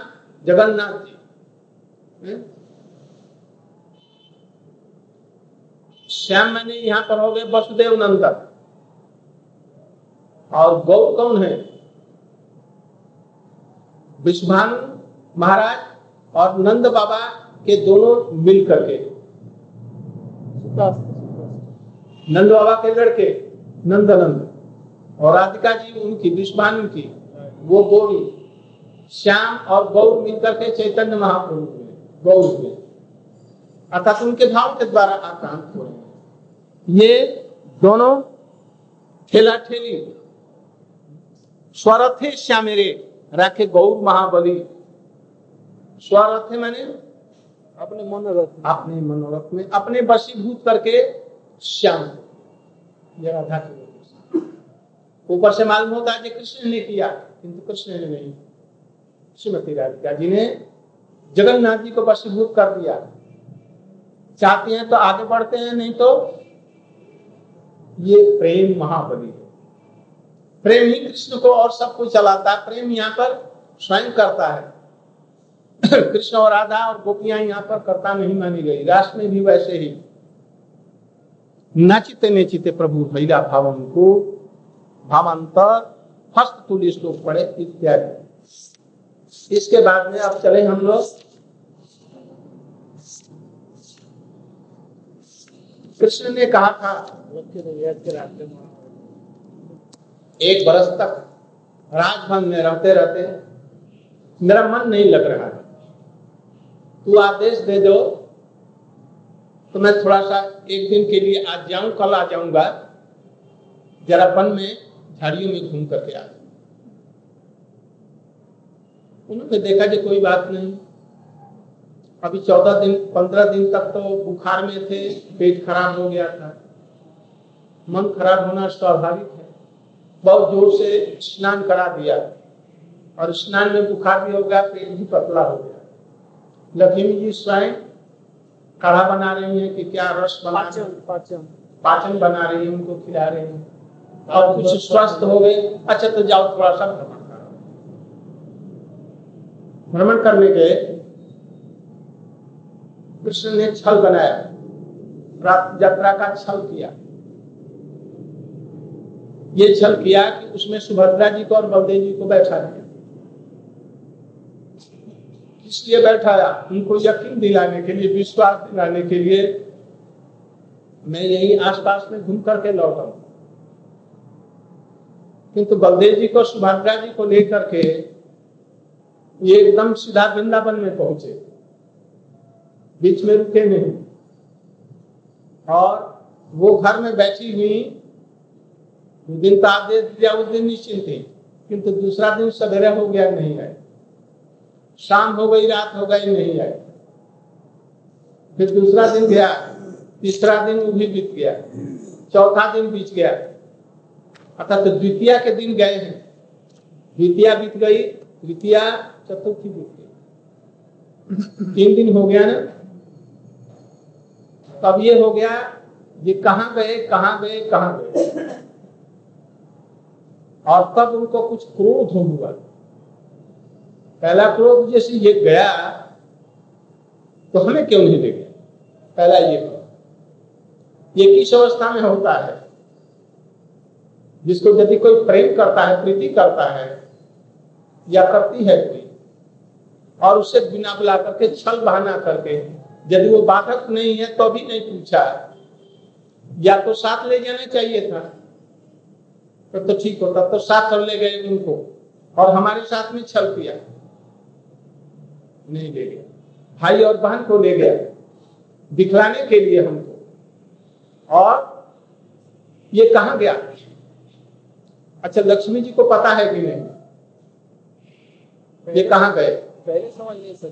Speaker 1: जगन्नाथ जी? श्याम माने यहाँ पर हो गए वसुदेव नंदन और गौर कौन है विश्वानु महाराज और नंद बाबा के दोनों मिल करके नंद बाबा के लड़के नंद नंद और राधिका जी, उनकी, विश्वानु की वो गौरी श्याम और गौर मिलकर के चैतन्य महाप्रभु हुए, गौर हुए। अर्थात उनके भाव के द्वारा आक्रांत हो रहे ये दोनों ठेला ठेली, स्वरथे श्यामेरे राखे गौर महाबली। स्वरथे मैंने
Speaker 2: अपने मनोरथ
Speaker 1: अपने मनोरथ में, अपने वशीभूत करके श्याम ये राधा की ऊपर से मालूम होता है कि कृष्ण ने किया किंतु कृष्ण ने नहीं श्रीमती राधिका जी ने जगन्नाथ जी को वशीभूत कर दिया चाहते हैं तो आगे बढ़ते हैं नहीं तो ये प्रेम महाबली है प्रेम ही कृष्ण को और सब कुछ चलाता है प्रेम यहाँ पर स्वयं करता है कृष्ण और राधा और गोपियाँ यहाँ पर करता नहीं मानी गई राष्ट्र में भी वैसे ही नचिते नेचिते प्रभु भैला भावन को भावांतर फ़र्स्ट तुल्य श्लोक पढ़े, इत्यादि। इसके बाद में अब चले हम लोग। कृष्ण ने कहा था, एक बरस तक राजभवन में रहते रहते मेरा मन नहीं लग रहा है। तू आदेश दे दो तो मैं थोड़ा सा एक दिन के लिए आज जाऊँ, कल आ जाऊँगा। जरा वन में झाड़ियों में घूम करके आ उन्होंने देखा कि कोई बात नहीं। अभी चौदह दिन, पंद्रह दिन तक तो बुखार में थे, पेट खराब हो गया था। मन खराब होना स्वाभाविक है। बहुत ज़ोर से स्नान करा दिया। और स्नान में बुखार भी हो गया, पेट भी पतला हो गया। लक्ष्मी जी स्वयं काढ़ा बना रही हैं कि क्या रस बना
Speaker 2: पाचन पाचन।
Speaker 1: पाचन बना रही है उनको खिला रही हैं। और कुछ स्वस्थ हो गए। अच्छा तो जाओ थोड़ा सा भ्रमण करो। भ्रमण करने के कृष्ण ने छल बनाया। रात यात्रा का छल किया। ये छल किया कि उसमें सुभद्रा जी को और बलदेव जी को बैठा दिया इसलिए बैठाया। उनको यकीन दिलाने के लिए, विश्वास दिलाने के लिए मैं यही आसपास में घूम करके लौटा किंतु बलदेव जी को, सुभद्रा जी को लेकर के ये एकदम सीधा वृंदावन में पहुँचे। बीच में रुके नहीं। और वो घर में बैठी हुई दिन तो आदेश दिया, उस दिन निश्चिंत थी। किंतु दूसरा दिन सवेरे हो गया, नहीं आए। शाम हो गई, रात हो गई, नहीं आए फिर दूसरा दिन गया, तीसरा दिन वो भी बीत गया, चौथा दिन बीत गया। अर्थात तो द्वितीय के दिन गए हैं। द्वितीय बीत गई, तृतीय चतुर्थी बीत गई। तीन दिन हो गया ना? तब ये हो गया, ये कहाँ गए कहाँ गए कहाँ गए? और तब उनको कुछ क्रोध हुआ। पहला क्रोध जैसे ये गया तो हमें क्यों नहीं ले गया पहला ये ये किस अवस्था में होता है? जिसको यदि कोई प्रेम करता है प्रीति करता है या करती है कोई और उसे बिना बुला करके छल बहाना करके यदि वो बाधक नहीं है तो भी नहीं पूछा। या तो साथ ले जाना चाहिए था तो, ठीक होता तो साथ ले गए उनको और हमारे साथ में छल किया। नहीं ले गया। भाई और बहन को ले गया। दिखलाने के लिए हमको। और ये कहा गया? अच्छा लक्ष्मी जी को पता है कि नहीं? ये कहा गए?
Speaker 2: पहले समझ सर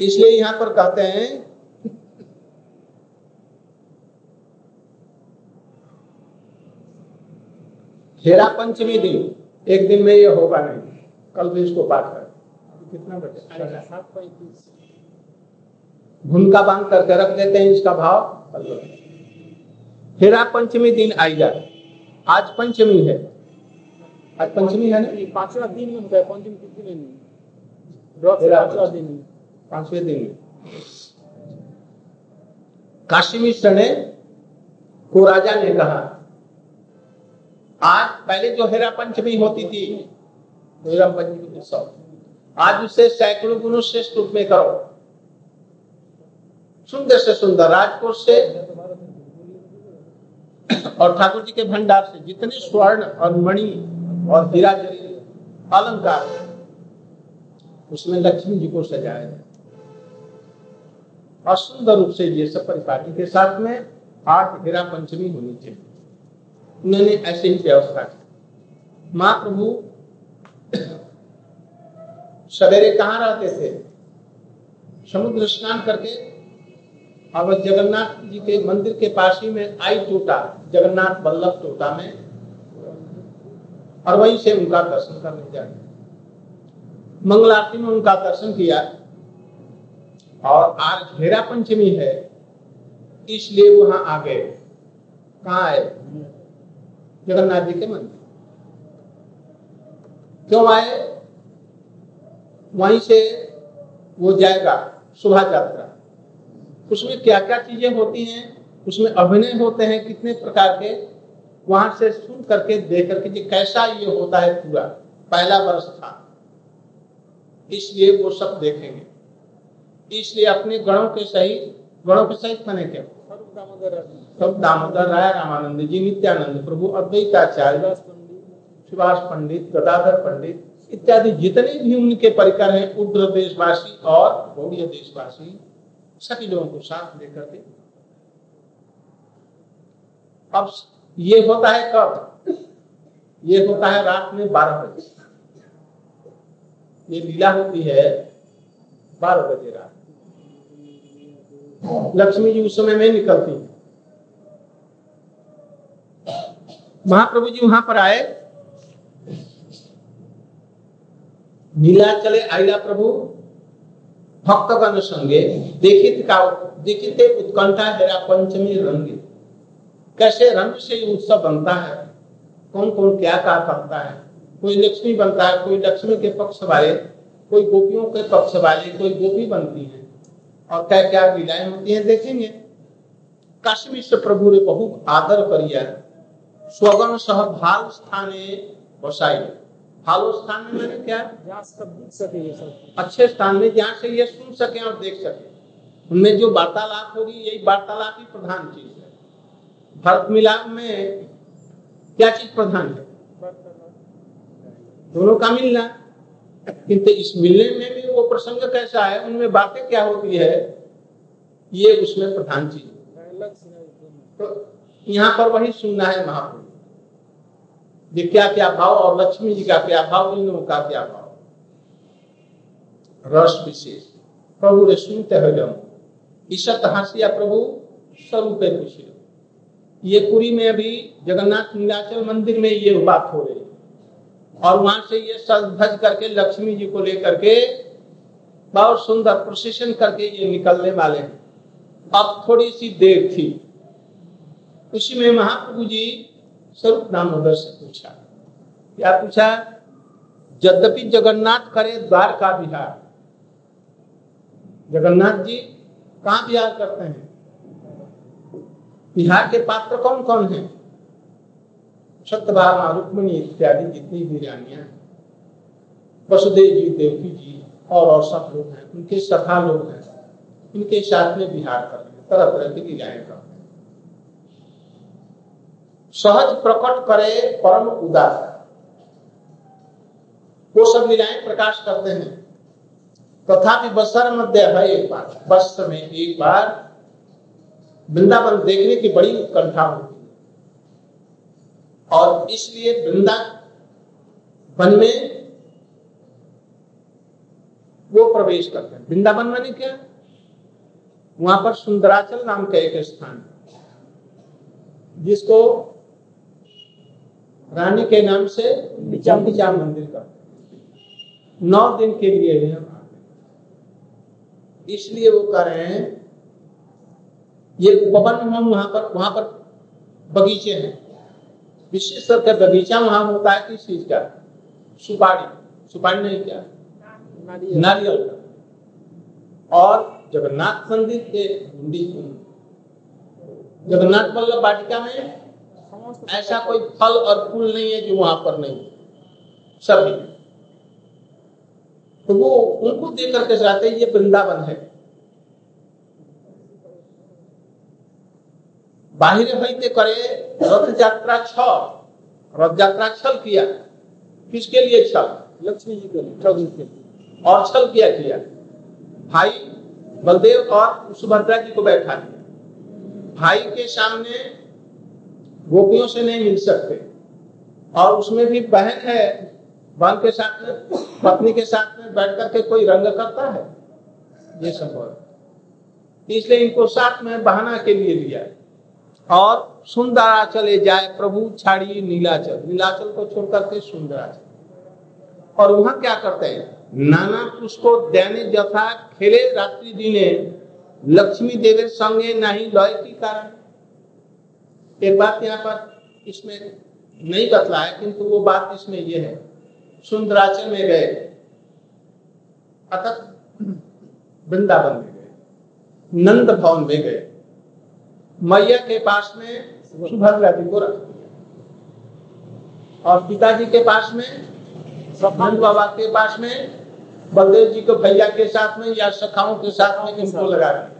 Speaker 1: इसलिए यहाँ पर कहते हैं हेरा पंचमी दिन। एक दिन में ये होगा नहीं। कल भी इसको पाठ कर। कितना
Speaker 2: पैंतीस।
Speaker 1: भूमिका बाँध करके रख देते हैं इसका भाव। बजे। हेरा पंचमी दिन आई जाए आज पंचमी है। आज पंचमी है ना?
Speaker 2: पांचवा दिन है पंचमी किस दिन पांचवा दिन
Speaker 1: पाँचवें दिन काशी मिश्र ने को राजा ने कहा आज पहले जो हेरा पंचमी होती थी हेरा पंचमी उत्सव आज उसे सैकड़ों गुणों श्रेष्ठ रूप में करो। सुंदर से सुंदर राजकोट से और ठाकुर जी के भंडार से जितने स्वर्ण और मणि और हीरा अलंकार, उसमें लक्ष्मी जी को सजाया है और सुंदर रूप से ये सब परिपाटी के साथ में आठ हीरा पंचमी होनी चाहिए। उन्होंने ऐसे ही व्यवस्था की। महाप्रभु सवेरे कहाँ रहते थे? समुद्र स्नान करके और जगन्नाथ जी के मंदिर के पास ही में आई टोटा, जगन्नाथ बल्लभ टोटा में। और वहीं से उनका दर्शन करने जाए। मंगल आरती में उनका दर्शन किया। और आज हेरा पंचमी है, इसलिए वहाँ आ गए। कहा आए? जगन्नाथ जी के मंदिर। क्यों आए? वहीं से वो जाएगा, शोभा यात्रा। उसमें क्या क्या चीज़ें होती हैं, उसमें अभिनय होते हैं, कितने प्रकार के, वहाँ से सुन करके, देख करके कि कैसा ये होता है पूरा। पहला वर्ष था। इसलिए वो सब देखेंगे। इसलिए अपने गणों के सहित, गणों के सहित बने क्या? सब दामोदर राय, रामानंद जी, नित्यानंद प्रभु, अद्वैताचार्य, सुभाष पंडित, गदाधर पंडित इत्यादि जितने भी उनके परिकर हैं, उग्र देशवासी और गौड़ीय देशवासी, सभी लोगों को साथ लेकर के। अब ये होता है कब? ये होता है रात में बारह बजे। ये लीला होती है बारह बजे रात। लक्ष्मी जी उस समय में निकलती महाप्रभु जी वहाँ पर आए। नीलाचले आइला प्रभु। भक्तगण संगे देखित का देखित उत्कंठा हेरा पंचमी रंग। कैसे रंग से उत्सव बनता है? कौन कौन क्या क्या करता है? कोई लक्ष्मी बनता है, कोई लक्ष्मी के पक्ष वाले, कोई गोपियों के पक्ष वाले, कोई गोपी बनती है। और क्या क्या लीलाएँ होती है देखेंगे। काशी से प्रभु ने बहुत आदर करिया। स्वगन सह भाल स्थाने बसाई। भालो स्थान में मैंने क्या?
Speaker 2: जहाँ सब दिख सके ये सब।
Speaker 1: अच्छे स्थान में जहाँ से ये सुन सके और देख सके। उनमें जो वार्तालाप होगी यही वार्तालाप ही प्रधान चीज़ है। भरत मिलाप में क्या चीज़ प्रधान है? दोनों का मिलना। किंतु इस मिलने में भी वो प्रसंग कैसा है? उनमें बातें क्या होती है? ये उसमें प्रधान चीज़ है। तो यहाँ पर वही सुनना है महाप्रभु। ये क्या भाव और लक्ष्मी जी का क्या भाव, इन लोगों का क्या भाव? रस विशेष। प्रभु रे सुनते हो जम ईशत हासिया प्रभु स्वरूपे पूछे ये पुरी में अभी जगन्नाथ नीलाचल मंदिर में ये बात हो रही और वहाँ से ये सज करके लक्ष्मी जी को लेकर के बहुत सुंदर प्रोसेशन करके ये निकलने वाले हैं। अब थोड़ी सी देर थी। उसी में महाप्रभु जी स्वरूप दामोदर से पूछा। क्या पूछा, यद्यपि जगन्नाथ करे द्वार का विहार। जगन्नाथ जी कहा विहार करते हैं? बिहार के पात्र कौन कौन हैं? सत्यभामा, रुक्मिणी इत्यादि जितनी भी रानियाँ वसुदेव जी, देवकी जी और और सब लोग हैं। उनके सखा लोग हैं। इनके साथ में बिहार कर रहे हैं। तरह तरह की लीलाएँ कर रहे हैं। सहज प्रकट करे परम उदार। वो सब लीलाएँ प्रकाश करते हैं। तथापि बसर मध्य है एक बार। बस में एक बार वृंदावन देखने की बड़ी उत्कंठा होती है। और इसलिए वृंदावन में वो प्रवेश करते हैं। वृंदावन माने क्या? वहाँ पर सुंदराचल नाम का एक स्थान जिसको रानी के नाम से चंपिचा मंदिर का। नौ दिन के लिए वे इसलिए वो कह रहे हैं ये उपवन हम वहाँ पर वहाँ पर बगीचे हैं। विशेष करके बगीचा वहाँ होता है किस चीज़ का। सुपारी। सुपारी नहीं क्या? नारियल। का। और जगन्नाथ मंदिर के जगन्नाथ वल्लभ वाटिका में ऐसा कोई फल और फूल नहीं है जो वहाँ पर नहीं सभी। तो वो उनको देख करके चाहते ये वृंदावन है। बाहिर हईते करे रथ यात्रा छ रथ यात्रा छल किया। किसके लिए छल?
Speaker 2: लक्ष्मी जी के लिए, प्रभु के लिए।
Speaker 1: और छल किया किया। भाई बलदेव और सुभद्रा जी को बैठा भाई के सामने गोपियों से नहीं मिल सकते। और उसमें भी बहन है, बहन के साथ में, पत्नी के साथ में बैठ करके कोई रंग करता है? ये हो इसलिए इनको साथ में बहाना के लिए लिया और सुंदरा चले जाए, प्रभु छाड़ी नीलाचल। नीलाचल को छोड़ करके सुंदराचल। और वहाँ क्या करते हैं? नाना पुष्को दैने जथा खेले, रात्रि दिने लक्ष्मी देवे संगे नहीं लय की कारण एक बात यहाँ पर इसमें नहीं बतला है किंतु वो बात इसमें ये है। सुंदराचल में गए अतः वृंदावन में गए, नंद भवन में गए, मैया के पास में सुभद्रा जी को रख और पिताजी के पास में नंद बाबा के पास में, बलदेव जी को भैया के साथ में या सखाओं के साथ में इनको लगा दिया।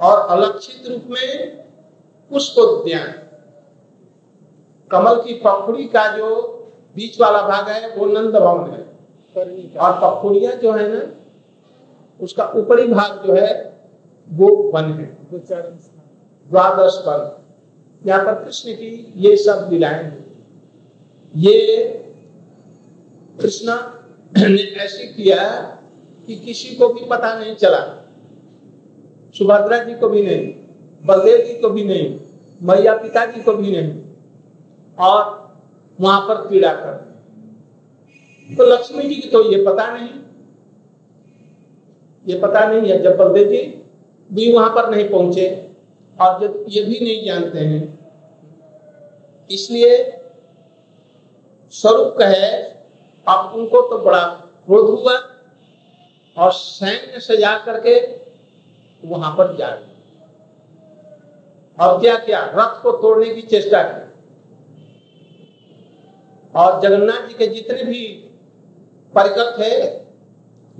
Speaker 1: और अलक्षित रूप में उद्यान कमल की पखुड़ी का जो बीच वाला भाग है, वो नंद भवन है। और पखुड़िया जो है ना, उसका ऊपरी भाग जो है, वो वन है। द्वादश वन। यहाँ पर कृष्ण की ये सब लीलाएँ ये कृष्ण ने ऐसे किया कि किसी को भी पता नहीं चला। सुभद्रा जी को भी नहीं। बलदेव जी को भी नहीं, मैया पिताजी को भी नहीं, और वहाँ पर पीड़ा कर तो लक्ष्मी जी की तो ये पता नहीं, ये पता नहीं है, जब बलदेव जी भी वहाँ पर नहीं पहुँचे, और जब ये भी नहीं जानते हैं, इसलिए स्वरूप कहे, अब उनको तो बड़ा क्रोध हुआ, और सैन्य सजा करके वहाँ पर जा और क्या क्या? रथ को तोड़ने की चेष्टा की। और जगन्नाथ जी के जितने भी परिकर थे,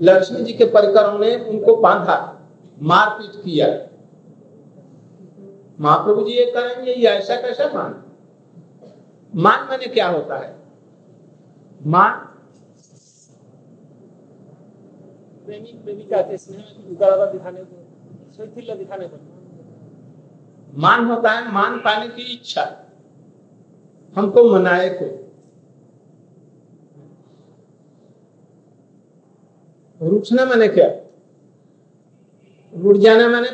Speaker 1: लक्ष्मी जी के परिकरों ने उनको बांधा, मारपीट किया। महाप्रभु जी ये करेंगे, ये ऐसा कैसा मान? मान मैंने क्या होता है? मान
Speaker 2: प्रेमी, प्रेमिका के स्नेह दिखाने को दिखाने को।
Speaker 1: मान होता है मान पाने की इच्छा। हमको मनाए को। रुचना मैंने क्या? रुट जाना मैंने।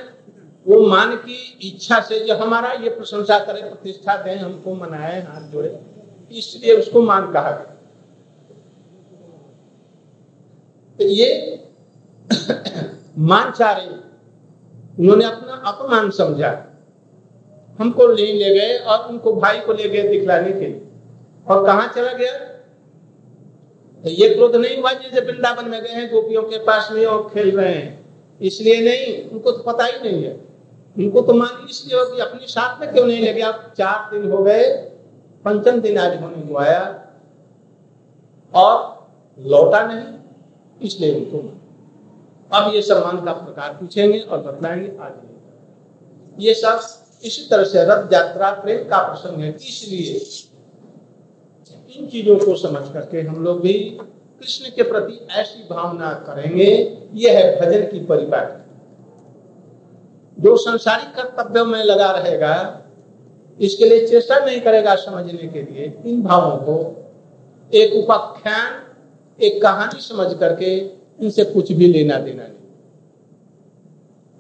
Speaker 1: वो मान की इच्छा से जो हमारा ये प्रशंसा करे, प्रतिष्ठा दे, हमको मनाए, हाथ जोड़े। इसलिए उसको मान कहा गया। तो ये *coughs* मान चाह रहे उन्होंने अपना अपमान समझा। हमको नहीं ले गए और उनको भाई को ले गए दिखलाने के लिए। और कहा चला गया? तो ये क्रोध नहीं हुआ जैसे वृंदावन में गए हैं, गोपियों के पास में और खेल रहे हैं। इसलिए नहीं, उनको तो पता ही नहीं है। उनको तो मान इसलिए हो कि अपने साथ में क्यों नहीं ले गया चार दिन हो गए, पंचम दिन आज होने को आया। और लौटा नहीं, इसलिए उनको अब ये सम्मान का प्रकार पूछेंगे और बतलाएँगे आज ये सब इसी तरह से रथ यात्रा प्रेम का प्रसंग है। इसलिए इन चीज़ों को समझ करके हम लोग भी कृष्ण के प्रति ऐसी भावना करेंगे, यह है भजन की परिपाटी। जो संसारिक कर्तव्यों में लगा रहेगा, इसके लिए चेष्टा नहीं करेगा समझने के लिए। इन भावों को एक उपाख्यान, एक कहानी समझ करके इनसे कुछ भी लेना देना नहीं।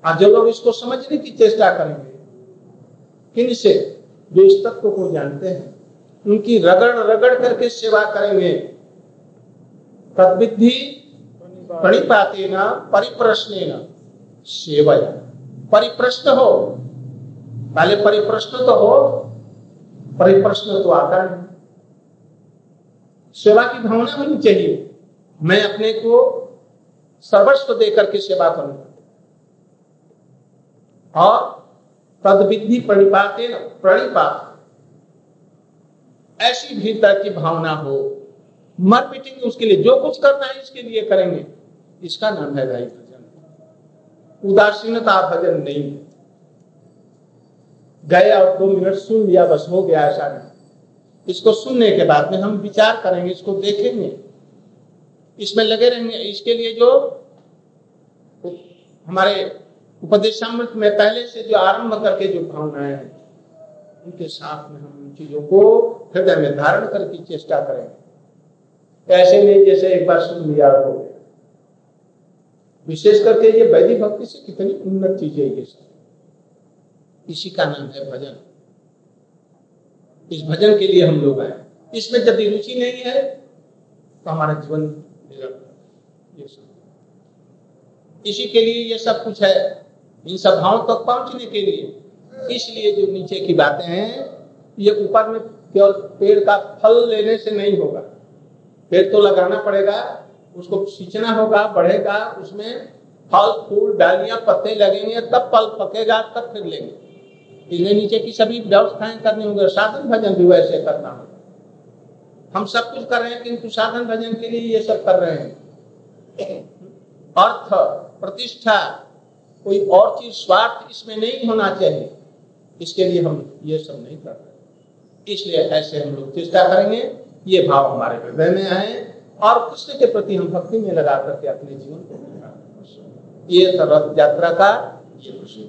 Speaker 1: और जो लोग इसको समझने की चेष्टा करेंगे किनसे जो इस तत्व को जानते हैं। उनकी रगड़ रगड़ करके सेवा करेंगे। तद्विधि प्रणिपाते न परिप्रश्न न सेवया। परिप्रश्न हो। पहले परिप्रश्न तो हो, परिप्रश्न तो आता है। सेवा की भावना होनी चाहिए। मैं अपने को सर्वस्व देकर के सेवा करूँगा। और तद विधि प्रणिपाते प्रणिपात ऐसी भीतर की भावना हो मर मिटेंगे उसके लिए, जो कुछ करना है इसके लिए करेंगे। इसका नाम है भाई भजन। उदासीनता भजन नहीं। गए और दो मिनट सुन लिया, बस हो गया ऐसा नहीं। इसको सुनने के बाद में हम विचार करेंगे, इसको देखेंगे। इसमें लगे रहेंगे, इसके लिए जो हमारे उपदेशामृत में पहले से जो आरंभ करके जो भावनाएँ हैं, उनके साथ में हम उन चीज़ों को हृदय में धारण करके चेष्टा करेंगे। ऐसे नहीं जैसे एक बार सुन लिया हो। विशेष करके ये वैदिक भक्ति से कितनी उन्नत चीज़ ये सब। इसी का नाम है भजन। इस भजन के लिए हम लोग आए। इसमें यदि रुचि नहीं है तो हमारा जीवन ये सब। इसी के लिए ये सब कुछ है। इन सभाओं तक पहुँचने के लिए। इसलिए जो नीचे की बातें हैं, ये ऊपर में केवल पेड़ का फल लेने से नहीं होगा। पेड़ तो लगाना पड़ेगा, उसको सींचना होगा, बढ़ेगा, उसमें फल, फूल, डालियाँ, पत्ते लगेंगे, तब फल पकेगा, तब फिर लेंगे। इन्हें नीचे की सभी व्यवस्थाएँ करनी होंगी साधन भजन भी वैसे करना होगा। हम सब कुछ कर रहे हैं, किंतु साधन भजन के लिए ये सब कर रहे हैं। अर्थ, प्रतिष्ठा कोई और चीज़, स्वार्थ इसमें नहीं होना चाहिए। इसके लिए हम ये सब नहीं कर रहे इसलिए ऐसे हम लोग चेष्टा करेंगे, ये भाव हमारे हृदय में आए और कृष्ण के प्रति हम भक्ति में लगा करके अपने जीवन को ये रथ यात्रा का ये प्रश्न